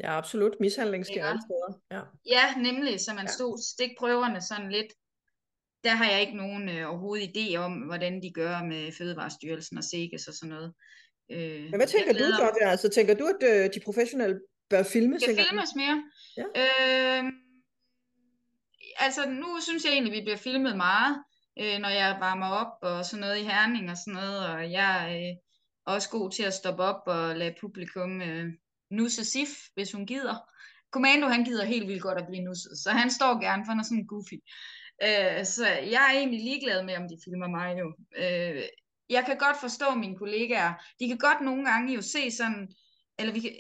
Ja, absolut. Mishandling sker alle steder. Ja. ja, nemlig. Så man stod stikprøverne sådan lidt. Der har jeg ikke nogen øh, overhovedet idé om, hvordan de gør med Fødevarestyrelsen og SEGES og sådan noget. Øh, Men hvad tænker du, Georgia? Altså, tænker du, at øh, de professionelle bør filmes? Skal filmes mere? Ja. Øh, altså, nu synes jeg egentlig, vi bliver filmet meget, øh, når jeg varmer op og sådan noget i herning og sådan noget, og jeg er øh, også god til at stoppe op og lade publikum øh, nusse Sif, hvis hun gider. Commando, han gider helt vildt godt at blive nusset, så han står gerne, for han er sådan goofy. Øh, så jeg er egentlig ligeglad med, om de filmer mig jo. Øh, jeg kan godt forstå mine kollegaer. De kan godt nogle gange jo se sådan, eller vi kan,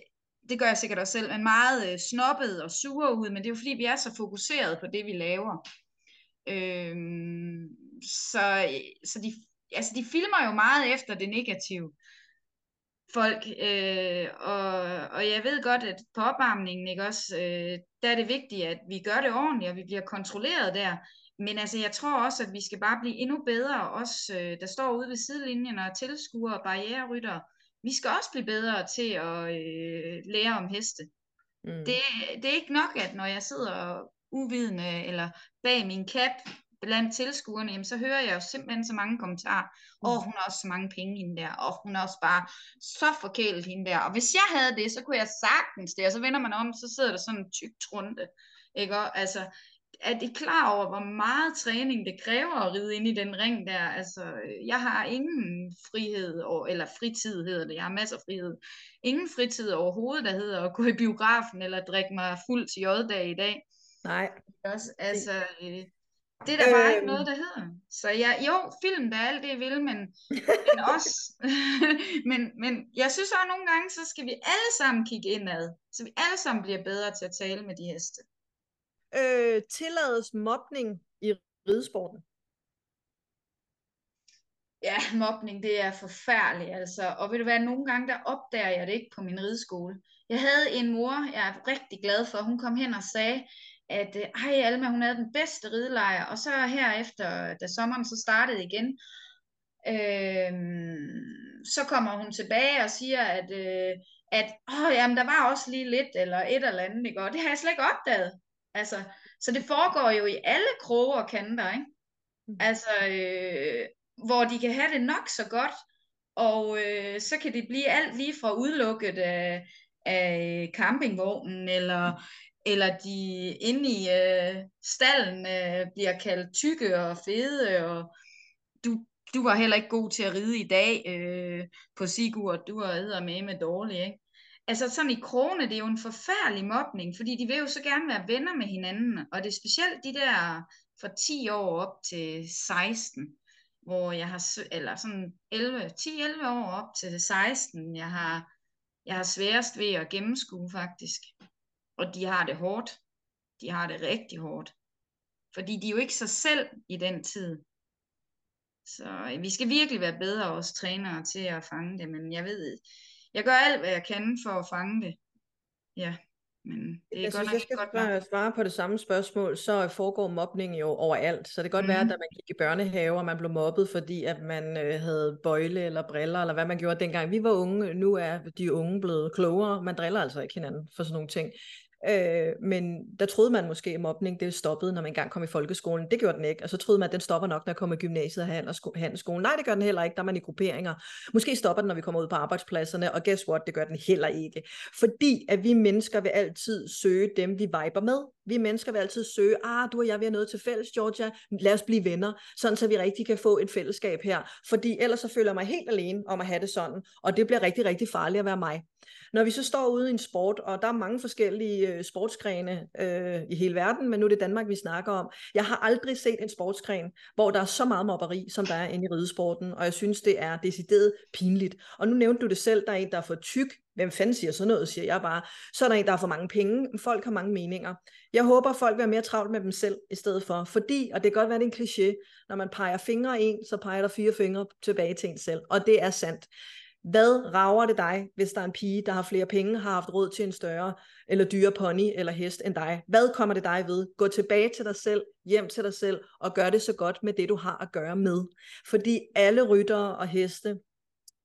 det gør jeg sikkert også selv, men meget øh, snobbet og sure ud, men det er jo fordi, vi er så fokuseret på det, vi laver. Øh, så så de, altså, de filmer jo meget efter det negative folk, øh, og, og jeg ved godt, at på opvarmningen, ikke også, øh, der er det vigtigt, at vi gør det ordentligt, og vi bliver kontrolleret der, men altså, jeg tror også, at vi skal bare blive endnu bedre, os øh, der står ude ved sidelinjen og tilskuer og barriererytter, vi skal også blive bedre til at øh, lære om heste. Mm. Det, det er ikke nok, at når jeg sidder uvidende eller bag min cap blandt tilskuerne, jamen, så hører jeg jo simpelthen så mange kommentarer. Åh, oh, hun har også så mange penge hende der, og hun er også bare så forkælet hende der. Og hvis jeg havde det, så kunne jeg sagtens det, og så vender man om, så sidder der sådan en tyk trunde. Ikke? Og, altså, er de klar over, hvor meget træning det kræver at ride ind i den ring der? Altså, jeg har ingen frihed, eller fritid hedder det, jeg har masser af frihed. Ingen fritid overhovedet, der hedder at gå i biografen, eller drikke mig fuld til J-dag i dag. Nej. Også, altså, øh, det er der bare ikke øhm. noget, der hedder. Så jeg, jo, film der er alt det, jeg vil, men, men også, men, men jeg synes også nogle gange, så skal vi alle sammen kigge indad, så vi alle sammen bliver bedre til at tale med de heste øh, tillades mobning i ridesporten? Ja, mobning, det er forfærdeligt, altså. Og vil du være, nogle gange, der opdager jeg det ikke på min rideskole. Jeg havde en mor, jeg er rigtig glad for, hun kom hen og sagde, at ej Alma, hun havde den bedste ridelejr, og så her efter, da sommeren så startede igen, øh, så kommer hun tilbage og siger, at, øh, at åh, jamen, der var også lige lidt, eller et eller andet, ikke? og det har jeg slet ikke opdaget. Altså, så det foregår jo i alle kroge og kanter, ikke? Mm. Altså, øh, hvor de kan have det nok så godt, og øh, så kan det blive alt lige fra udelukket af, af campingvognen, eller, eller de inde i øh, stallen øh, bliver kaldt tykke og fede, og du, du var heller ikke god til at ride i dag øh, på Sigurd, du var med med dårlig, ikke? altså sådan i krone, det er jo en forfærdelig mobning, fordi de vil jo så gerne være venner med hinanden, og det er specielt de der fra 10 år op til 16, hvor jeg har, eller sådan 11, 10-11 år op til 16, jeg har, jeg har sværest ved at gennemskue faktisk. Og de har det hårdt. De har det rigtig hårdt. Fordi de er jo ikke sig selv i den tid. Så vi skal virkelig være bedre os trænere til at fange det, men jeg ved, jeg gør alt, hvad jeg kan for at fange det. Ja, men det er jeg godt synes, jeg skal godt svare, svare på det samme spørgsmål, så foregår mobning jo overalt. Så det kan godt mm. være, at da man gik i børnehave, og man blev mobbet, fordi at man øh, havde bøjle eller briller, eller hvad man gjorde dengang. Vi var unge, nu er de unge blevet klogere. Man driller altså ikke hinanden for sådan nogle ting. Øh, men der troede man måske, at mobning det stoppede, når man engang kom i folkeskolen. Det gjorde den ikke. Og så troede man, at den stopper nok, når jeg kommer i gymnasiet og handelsskolen. Nej, det gør den heller ikke. Der er man i grupperinger. Måske stopper den, når vi kommer ud på arbejdspladserne. Og guess what? Det gør den heller ikke. Fordi at vi mennesker vil altid søge dem, vi viber med. Vi mennesker vil altid søge, ah, du og jeg, vi har noget til fælles, Georgia. Lad os blive venner, sådan så vi rigtig kan få et fællesskab her. Fordi ellers så føler jeg mig helt alene om at have det sådan. Og det bliver rigtig, rigtig farligt at være mig. Når vi så står ude i en sport, og der er mange forskellige øh, sportsgrene øh, i hele verden, men nu er det Danmark, vi snakker om. Jeg har aldrig set en sportsgren, hvor der er så meget mobberi, som der er inde i ridesporten, og jeg synes, det er decideret pinligt. Og nu nævnte du det selv, der er en, der har for tyk. Hvem fanden siger sådan noget, siger jeg bare. Så er der en, der har for mange penge. Folk har mange meninger. Jeg håber, folk vil være mere travlt med dem selv i stedet for. Fordi, og det kan godt være, det er en kliché, når man peger fingre en, så peger der fire fingre tilbage til en selv. Og det er sandt. Hvad rager det dig, hvis der er en pige, der har flere penge, har haft råd til en større eller dyre pony eller hest end dig? Hvad kommer det dig ved? Gå tilbage til dig selv, hjem til dig selv, og gør det så godt med det, du har at gøre med. Fordi alle ryttere og heste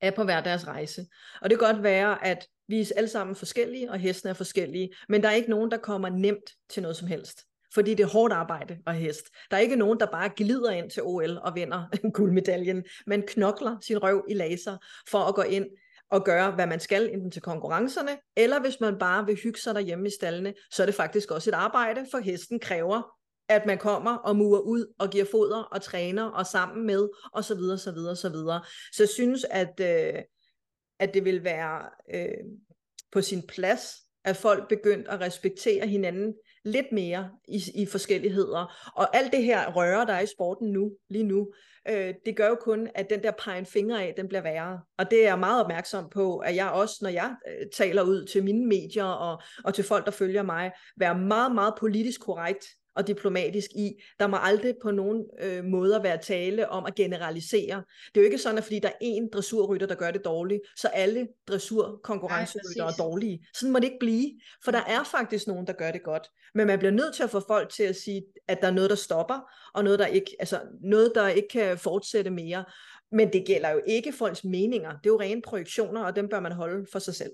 er på hver deres rejse. Og det kan godt være, at vi er alle sammen forskellige, og hestene er forskellige, men der er ikke nogen, der kommer nemt til noget som helst fordi det er hårdt arbejde at hest. Der er ikke nogen, der bare glider ind til OL og vinder guldmedaljen, men knokler sin røv i laser for at gå ind og gøre, hvad man skal, enten til konkurrencerne, eller hvis man bare vil hygge sig derhjemme i stallene, så er det faktisk også et arbejde, for hesten kræver, at man kommer og murer ud og giver foder og træner og sammen med, og så videre, så videre, så videre. Så jeg synes, at, øh, at det vil være øh, på sin plads, at folk begyndte at respektere hinanden lidt mere i, i forskelligheder. Og alt det her røre, der er i sporten nu, lige nu, øh, det gør jo kun, at den der pegen finger af, den bliver værre. Og det er jeg meget opmærksom på, at jeg også, når jeg øh, taler ud til mine medier og, og til folk, der følger mig, være meget, meget politisk korrekt og diplomatisk i. Der må aldrig på nogen øh, måder være tale om at generalisere. Det er jo ikke sådan, at fordi der er én dressurrytter, der gør det dårligt, så alle dressurkonkurrencerytter er dårlige. Sådan må det ikke blive, for der er faktisk nogen, der gør det godt. Men man bliver nødt til at få folk til at sige, at der er noget, der stopper, og noget, der ikke, altså noget, der ikke kan fortsætte mere. Men det gælder jo ikke folks meninger. Det er jo rene projektioner, og dem bør man holde for sig selv.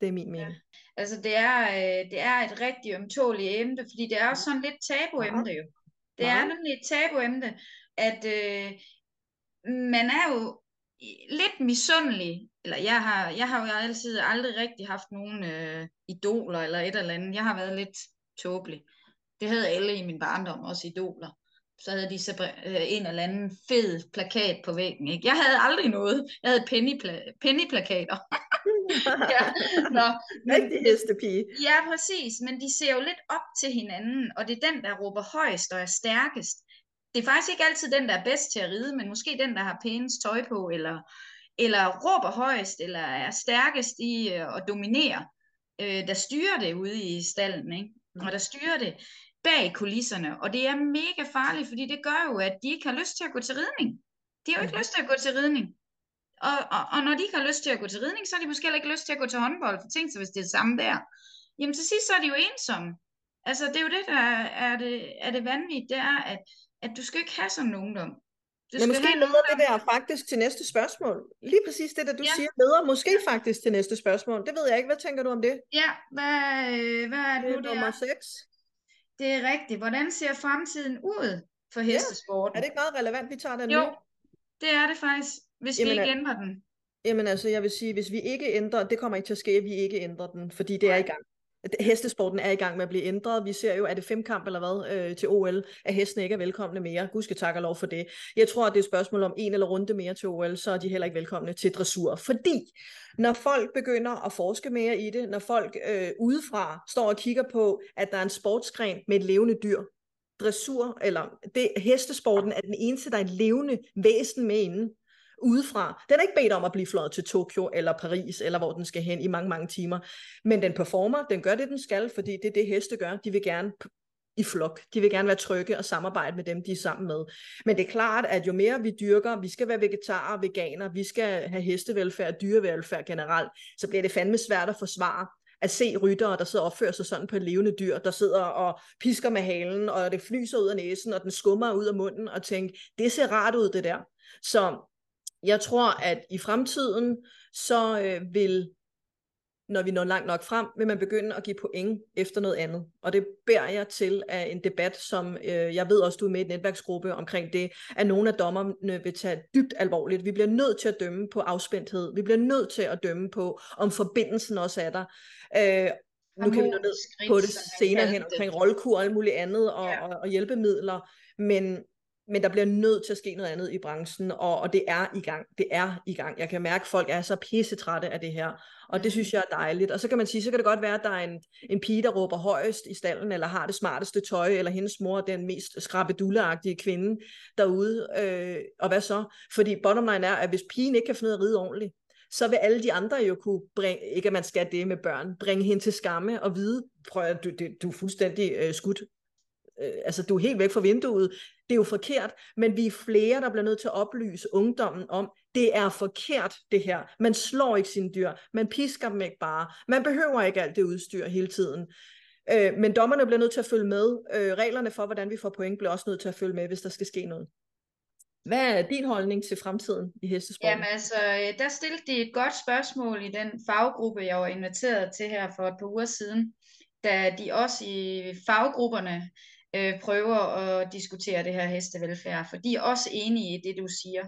Det er min mening. Ja. Altså det er, øh, det er et rigtig ømtåligt emne, fordi det er også sådan lidt tabu emne jo. Det Det er nemlig et tabuemne, at øh, man er jo lidt misundelig, eller jeg har, jeg har jo altid aldrig rigtig haft nogen øh, idoler eller et eller andet. Jeg har været lidt tåbelig. Det havde alle i min barndom, også idoler. Så havde de så øh, en eller anden fed plakat på væggen. Ikke? Jeg havde aldrig noget. Jeg havde pennypla- pennyplakater. ja. Nå, Rigtig hestepige. Ja, præcis. Men de ser jo lidt op til hinanden, og det er den, der råber højst og er stærkest. Det er faktisk ikke altid den, der er bedst til at ride, men måske den, der har pænest tøj på, eller, eller råber højst, eller er stærkest i øh, at dominere, øh, der styrer det ude i stallen, ikke? Mm. og der styrer det bag kulisserne. Og det er mega farligt, fordi det gør jo, at de ikke har lyst til at gå til ridning. De har jo ikke mm. lyst til at gå til ridning. Og, og, og når de ikke har lyst til at gå til ridning, så har de måske heller ikke lyst til at gå til håndbold, for tænk sig, hvis det er det samme der. Jamen til sidst så er de jo ensomme. Altså det er jo det, der er det, er det vanvittigt, det er, at, at du skal ikke have sådan en ungdom. Du Men måske leder det der faktisk til næste spørgsmål. Lige præcis det, der du ja. siger, leder måske faktisk til næste spørgsmål. Det ved jeg ikke. Hvad tænker du om det? Ja, hvad, hvad er det, det er nu, det nummer 6. Det er rigtigt. Hvordan ser fremtiden ud for hestesporten? Ja. Er det ikke meget relevant, vi tager den jo, nu? det er det faktisk, hvis Jamen, vi ikke ændrer den. Jamen altså, jeg vil sige, hvis vi ikke ændrer, det kommer ikke til at ske, at vi ikke ændrer den, fordi det er i gang. Hestesporten er i gang med at blive ændret. Vi ser jo, at det femkamp eller hvad øh, til OL, at hestene ikke er velkomne mere. Gud skal takke og lov for det. Jeg tror, at det er et spørgsmål om en eller runde mere til OL, så er de heller ikke velkomne til dressur. Fordi når folk begynder at forske mere i det, når folk øh, udefra står og kigger på, at der er en sportsgren med et levende dyr, dressur, eller det, hestesporten er den eneste, der er et levende væsen med inden udefra. Den er ikke bedt om at blive fløjet til Tokyo eller Paris, eller hvor den skal hen i mange, mange timer. Men den performer, den gør det, den skal, fordi det er det, heste gør. De vil gerne i flok. De vil gerne være trygge og samarbejde med dem, de er sammen med. Men det er klart, at jo mere vi dyrker, vi skal være vegetarer, veganer, vi skal have hestevelfærd, dyrevelfærd generelt, så bliver det fandme svært at forsvare at se ryttere, der sidder og opfører sig sådan på et levende dyr, der sidder og pisker med halen, og det flyser ud af næsen, og den skummer ud af munden, og tænker, det ser rart ud, det der. Så jeg tror, at i fremtiden, så øh, vil, når vi når langt nok frem, vil man begynde at give point efter noget andet. Og det bærer jeg til af en debat, som øh, jeg ved også, du er med i et netværksgruppe omkring det, at nogle af dommerne vil tage dybt alvorligt. Vi bliver nødt til at dømme på afspændthed. Vi bliver nødt til at dømme på, om forbindelsen også er der. Øh, nu kan vi nå ned på det senere hen omkring rollkur og alt muligt andet og, ja. og, og hjælpemidler, men men der bliver nødt til at ske noget andet i branchen, og, og det er i gang. Det er i gang. Jeg kan mærke, at folk er så pissetrætte af det her, og det synes jeg er dejligt. Og så kan man sige, så kan det godt være, at der er en, en pige, der råber højest i stallen, eller har det smarteste tøj, eller hendes mor er den mest skrabedulleagtige kvinde derude. Øh, og hvad så? Fordi bottom line er, at hvis pigen ikke kan finde ud af at ride ordentligt, så vil alle de andre jo kunne bringe, ikke at man skal det med børn, bringe hende til skamme og vide, prøv at du, du, du er fuldstændig øh, skudt øh, altså du er helt væk fra vinduet, det er jo forkert, men vi er flere, der bliver nødt til at oplyse ungdommen om, det er forkert det her. Man slår ikke sine dyr, man pisker dem ikke bare, man behøver ikke alt det udstyr hele tiden. Øh, men dommerne bliver nødt til at følge med. Øh, reglerne for, hvordan vi får point, bliver også nødt til at følge med, hvis der skal ske noget. Hvad er din holdning til fremtiden i hestesporten? Jamen altså, øh, der stillede de et godt spørgsmål i den faggruppe, jeg var inviteret til her for et par uger siden, da de også i faggrupperne øh, prøver at diskutere det her hestevelfærd, for de er også enige i det, du siger.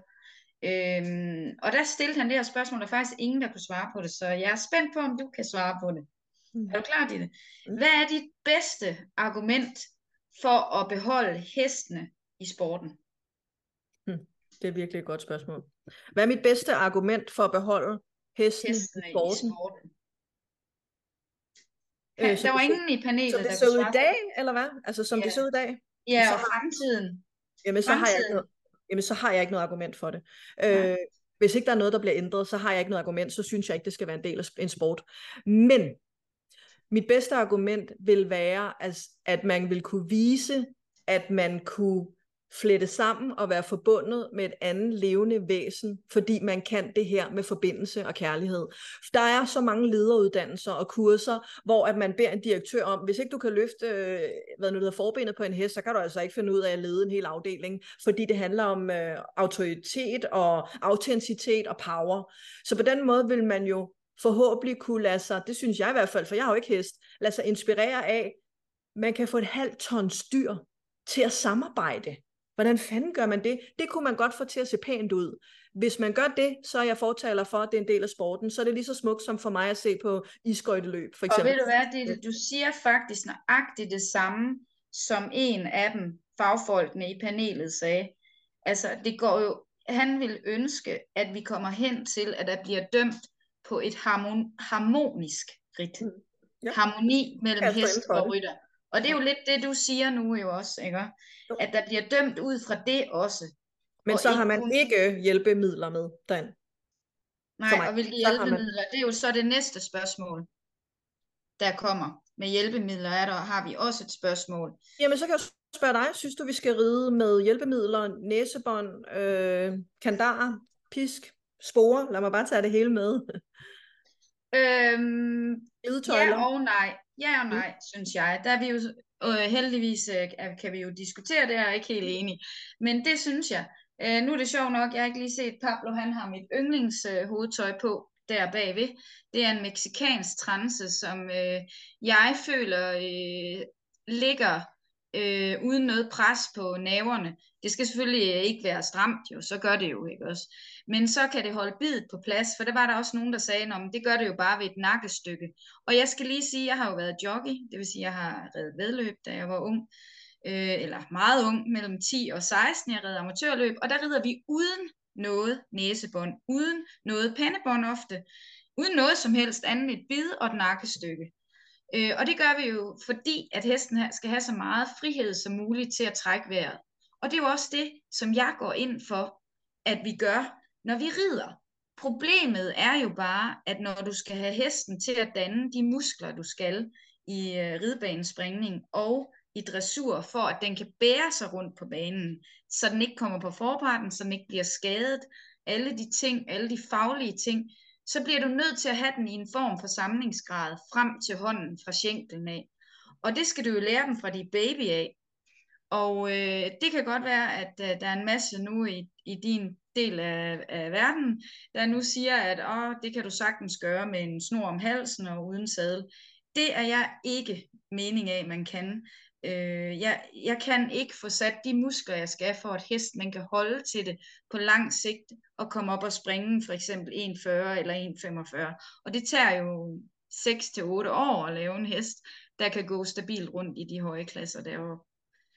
Øhm, og der stillede han det her spørgsmål, der er faktisk ingen, der kunne svare på det, så jeg er spændt på, om du kan svare på det. Mm. Er du klar til det? Mm. Hvad er dit bedste argument for at beholde hestene i sporten? Mm. Det er virkelig et godt spørgsmål. Hvad er mit bedste argument for at beholde hestene, hestene i sporten? I sporten? Øh, der var ingen i panelet, som det så ud i dag, eller hvad? Altså som ja. det så ud i dag? Ja, og fremtiden. Jamen så, fremtiden. har jeg ikke noget, jamen, så har jeg ikke noget argument for det. Øh, hvis ikke der er noget, der bliver ændret, så har jeg ikke noget argument, så synes jeg ikke, det skal være en del af en sport. Men mit bedste argument vil være, at man vil kunne vise, at man kunne flette sammen og være forbundet med et andet levende væsen, fordi man kan det her med forbindelse og kærlighed. Der er så mange lederuddannelser og kurser, hvor at man beder en direktør om, hvis ikke du kan løfte, øh, hvad nu hedder, forbenet på en hest, så kan du altså ikke finde ud af at lede en hel afdeling, fordi det handler om øh, autoritet og autenticitet og power. Så på den måde vil man jo forhåbentlig kunne lade sig, det synes jeg i hvert fald, for jeg har jo ikke hest, lade sig inspirere af, man kan få et halvt tons dyr til at samarbejde. Hvordan fanden gør man det? Det kunne man godt få til at se pænt ud. Hvis man gør det, så er jeg fortaler for, at det er en del af sporten. Så er det lige så smukt som for mig at se på isskøjteløb, for eksempel. Og ved du hvad, det, du siger faktisk nøjagtigt det samme, som en af dem, fagfolkene i panelet, sagde. Altså, det går jo, han vil ønske, at vi kommer hen til, at der bliver dømt på et harmon, harmonisk rit. Mm. Ja. Harmoni mellem hest og rytter. Og det er jo lidt det, du siger nu jo også, ikke? At der bliver dømt ud fra det også. Men og så har man kun- ikke hjælpemidler med, Dan. Nej, og hvilke Så har man- hjælpemidler, det er jo så det næste spørgsmål, der kommer. Med hjælpemidler er der, har vi også et spørgsmål. Jamen, så kan jeg spørge dig. Synes du, vi skal ride med hjælpemidler, næsebånd, øh, kandar, pisk, spore? Lad mig bare tage det hele med. Øhm, Ridetøjler. ja og nej. Ja og Mm. nej, synes jeg. Der er vi jo øh, heldigvis, øh, kan vi jo diskutere det, jeg er ikke helt enig. Men det synes jeg. Øh, nu er det sjovt nok, jeg har ikke lige set Pablo, han har mit yndlingshovedtøj øh, hovedtøj på der bagved. Det er en meksikansk transe, som øh, jeg føler øh, ligger øh, uden noget pres på naverne. Det skal selvfølgelig øh, ikke være stramt jo, så gør det jo ikke også. Men så kan det holde bidet på plads, for der var der også nogen, der sagde, at det gør det jo bare ved et nakkestykke. Og jeg skal lige sige, at jeg har jo været jockey, det vil sige, at jeg har reddet vedløb, da jeg var ung, øh, eller meget ung, mellem 10 og 16, jeg redder amatørløb, og der rider vi uden noget næsebånd, uden noget pandebånd ofte, uden noget som helst andet et bid og et nakkestykke. Øh, og det gør vi jo, fordi at hesten skal have så meget frihed som muligt til at trække vejret. Og det er jo også det, som jeg går ind for, at vi gør, når vi rider. Problemet er jo bare, at når du skal have hesten til at danne de muskler, du skal i øh, ridebanespringning og i dressur, for at den kan bære sig rundt på banen, så den ikke kommer på forparten, så den ikke bliver skadet, alle de ting, alle de faglige ting, så bliver du nødt til at have den i en form for samlingsgrad frem til hånden fra skænklen af. Og det skal du jo lære dem fra de baby af. Og øh, det kan godt være, at øh, der er en masse nu i, i din del af, af verden, der nu siger, at Åh, det kan du sagtens gøre med en snor om halsen og uden sadel. Det er jeg ikke mening af, man kan. Øh, jeg, jeg kan ikke få sat de muskler, jeg skal, for at hesten kan holde til det på lang sigt og komme op og springe for eksempel 1,40 eller 1,45. Og det tager jo 6-8 år at lave en hest, der kan gå stabilt rundt i de høje klasser deroppe.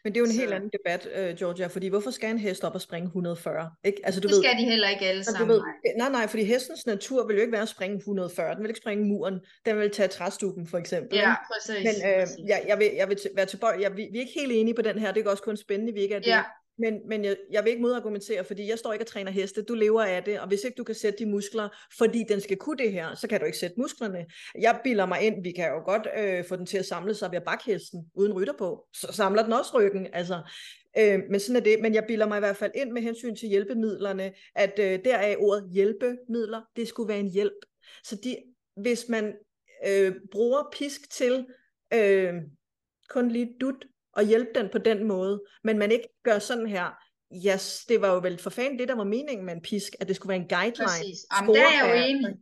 Men det er jo en Så- helt anden debat, øh, Georgia, fordi hvorfor skal en hest op og springe 140? Ikke? Altså, du Det ved, skal de heller ikke alle sammen. du ved, nej. nej, fordi hestens natur vil jo ikke være at springe 140. Den vil ikke springe muren. Den vil tage træstuben, for eksempel. Ja, præcis. Men øh, præcis. jeg, jeg, vil, jeg vil være tilbøjelig. Jeg, vi, vi er ikke helt enige på den her. Det er også kun spændende, vi ikke er det. Ja. Men, men jeg, jeg vil ikke modargumentere, fordi jeg står ikke og træner heste. Du lever af det, og hvis ikke du kan sætte de muskler, fordi den skal kunne det her, så kan du ikke sætte musklerne. Jeg bilder mig ind, vi kan jo godt øh, få den til at samle sig ved at bakke hesten, uden rytter på. Så samler den også ryggen. Altså, øh, men sådan er det. Men jeg bilder mig i hvert fald ind med hensyn til hjælpemidlerne, at øh, der er ordet hjælpemidler, det skulle være en hjælp. Så de, hvis man øh, bruger pisk til øh, kun lige dut og hjælpe den på den måde, men man ikke gør sådan her, yes, det var jo vel for fanden det, der var meningen med en pisk, at det skulle være en guideline. Præcis. Jamen, der er jeg jo enig.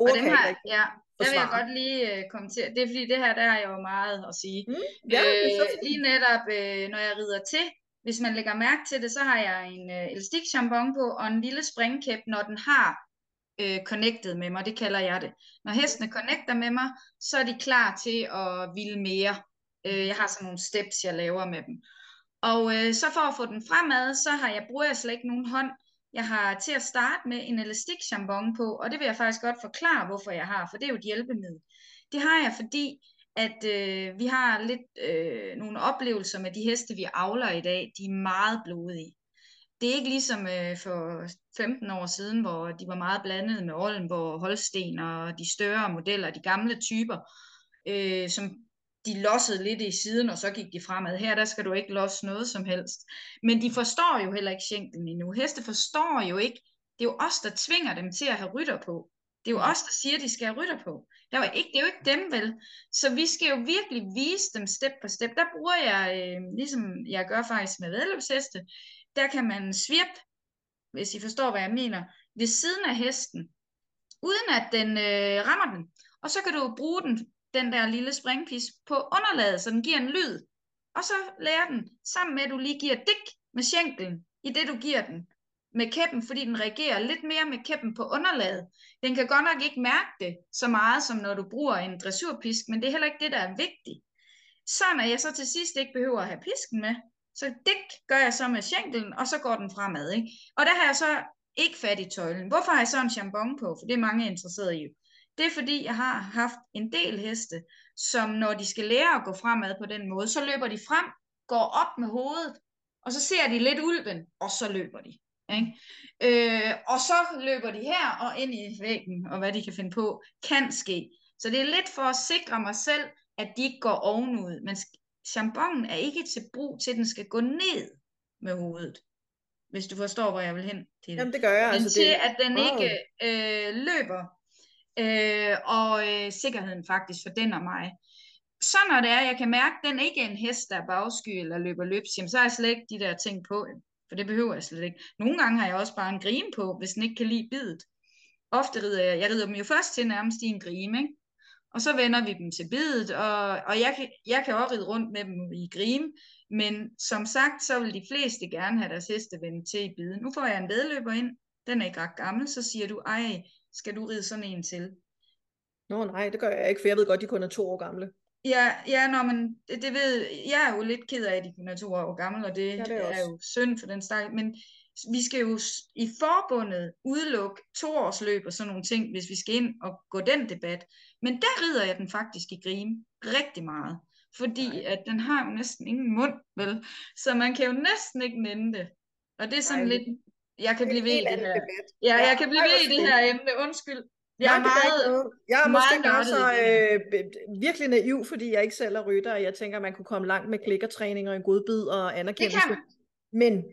Og den ikke ja, der vil jeg godt lige øh, kommentere. Det er fordi, det her, der har jeg jo meget at sige. Mm, ja, det er så øh, lige netop, øh, når jeg rider til, hvis man lægger mærke til det, så har jeg en øh, elastik jambon på, og en lille springkæp, når den har øh, connected med mig, det kalder jeg det. Når hestene connecter med mig, så er de klar til at ville mere. Øh, jeg har sådan nogle steps, jeg laver med dem. Og øh, så for at få den fremad, så har jeg, bruger jeg slet ikke nogen hånd. Jeg har til at starte med en elastik jambon på, og det vil jeg faktisk godt forklare, hvorfor jeg har, for det er jo et hjælpemiddel. Det har jeg, fordi at øh, vi har lidt øh, nogle oplevelser med de heste, vi avler i dag. De er meget blodige. Det er ikke ligesom øh, for 15 år siden, hvor de var meget blandet med Oldenborg, Holsten og de større modeller, de gamle typer, øh, som de lossede lidt i siden, og så gik de fremad. Her der skal du ikke losse noget som helst. Men de forstår jo heller ikke skænken endnu. Heste forstår jo ikke. Det er jo os, der tvinger dem til at have rytter på. Det er jo os, der siger, de skal have rytter på. Det er, jo ikke, det er jo ikke dem vel. Så vi skal jo virkelig vise dem step for step. Der bruger jeg, øh, ligesom jeg gør faktisk med vedløbsheste, der kan man svirpe, hvis I forstår, hvad jeg mener, ved siden af hesten, uden at den øh, rammer den. Og så kan du bruge den, den der lille springpis på underlaget, så den giver en lyd. og så lærer den, sammen med at du lige giver dik med sjænklen, i det du giver den med kæppen, fordi den reagerer lidt mere med kæppen på underlaget. Den kan godt nok ikke mærke det så meget, som når du bruger en dressurpisk, men det er heller ikke det, der er vigtigt. Så når jeg så til sidst ikke behøver at have pisken med, så det gør jeg så med skænkelen, og så går den fremad. Ikke? Og der har jeg så ikke fat i tøjlen. Hvorfor har jeg så en jambon på? For det er mange interesseret i. Det er fordi, jeg har haft en del heste, som når de skal lære at gå fremad på den måde, så løber de frem, går op med hovedet, og så ser de lidt ulven, og så løber de. Ikke? Øh, og så løber de her og ind i væggen, og hvad de kan finde på, kan ske. Så det er lidt for at sikre mig selv, at de ikke går ovenud. Men champonen er ikke til brug til, at den skal gå ned med hovedet. Hvis du forstår, hvor jeg vil hen til det. Jamen det gør jeg. Men altså, til, det... at den wow. ikke øh, løber, øh, og øh, sikkerheden faktisk for den og mig. Så når det er, jeg kan mærke, at den ikke er en hest, der er bagsky eller løber løbs, jamen, så har jeg slet ikke de der ting på. For det behøver jeg slet ikke. Nogle gange har jeg også bare en grime på, hvis den ikke kan lide bidet. Ofte rider jeg, jeg rider dem jo først til nærmest i en grime, ikke? Og så vender vi dem til bidet, og, og jeg, kan, jeg kan også ride rundt med dem i grime, men som sagt, så vil de fleste gerne have deres heste vendt til i biden. Nu får jeg en vedløber ind, den er ikke ret gammel, så siger du, ej, skal du ride sådan en til? Nå nej, det gør jeg ikke, for jeg ved godt, de kun er to år gamle. Ja, ja nå, men det, det ved, jeg er jo lidt ked af, at de kun er to år gamle, og det, ja, det er, er jo synd for den stak, men vi skal jo i forbundet udelukke toårsløb og sådan nogle ting, hvis vi skal ind og gå den debat. Men der rider jeg den faktisk i grim rigtig meget, fordi Nej. at den har jo næsten ingen mund, vel? Så man kan jo næsten ikke nænde det. Og det er sådan Nej. lidt, jeg kan blive ved i det her. Ja, jeg kan blive ved i det her emne, undskyld. Jeg er, meget, jeg er måske meget så øh, virkelig naiv, fordi jeg ikke selv er rytter, og jeg tænker, at man kunne komme langt med klikkertræning og en god bid og anerkendelse. Men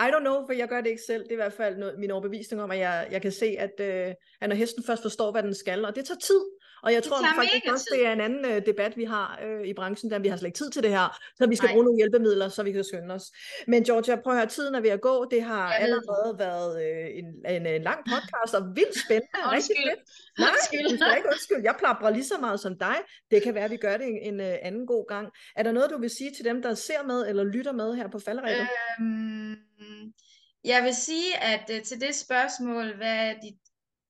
I don't know, for jeg gør det ikke selv. Det er i hvert fald noget, min overbevisning om, at jeg, jeg kan se, at, øh, at når hesten først forstår, hvad den skal, og det tager tid. Og jeg tror faktisk også, det er en anden uh, debat, vi har uh, i branchen, der vi har slet ikke tid til det her, så vi skal Nej. bruge nogle hjælpemidler, så vi kan skynde os. Men Georgia, prøv at høre, tiden er ved at gå. Det har allerede det. været uh, en, en, en lang podcast, og vildt spændende. rigtig fedt. Nej, undskyld. du skal ikke undskylde. Jeg plapper lige så meget som dig. Det kan være, at vi gør det en, en uh, anden god gang. Er der noget, du vil sige til dem, der ser med eller lytter med her på falderæbet? Øhm, jeg vil sige, at uh, til det spørgsmål, hvad er dit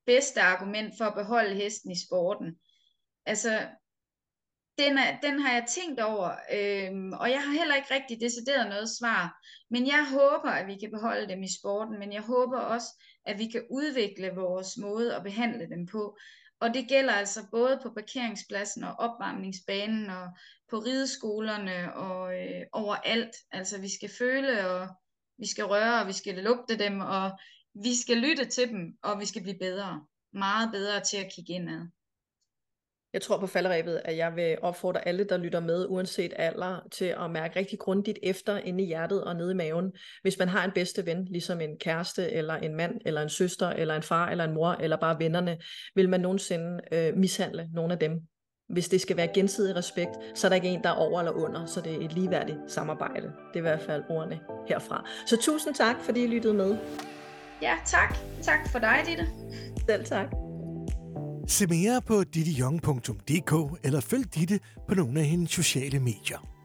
bedste argument for at beholde hesten i sporten? Altså, den, er, den har jeg tænkt over, øhm, og jeg har heller ikke rigtig decideret noget svar. Men jeg håber, at vi kan beholde dem i sporten, men jeg håber også, at vi kan udvikle vores måde at behandle dem på. Og det gælder altså både på parkeringspladsen og opvarmningsbanen og på rideskolerne og øh, overalt. Altså vi skal føle, og vi skal røre, og vi skal lugte dem, og vi skal lytte til dem, og vi skal blive bedre. Meget bedre til at kigge indad. Jeg tror på falderæbet, at jeg vil opfordre alle, der lytter med, uanset alder, til at mærke rigtig grundigt efter inde i hjertet og nede i maven. Hvis man har en bedste ven, ligesom en kæreste, eller en mand, eller en søster, eller en far, eller en mor, eller bare vennerne, vil man nogensinde øh, mishandle nogle af dem. Hvis det skal være gensidig respekt, så er der ikke en, der er over eller under, så det er et ligeværdigt samarbejde. Det er i hvert fald ordene herfra. Så tusind tak, fordi I lyttede med. Ja, tak. Tak for dig, Ditte. Selv tak. Se mere på dittejong.dk eller følg Ditte på nogle af hendes sociale medier.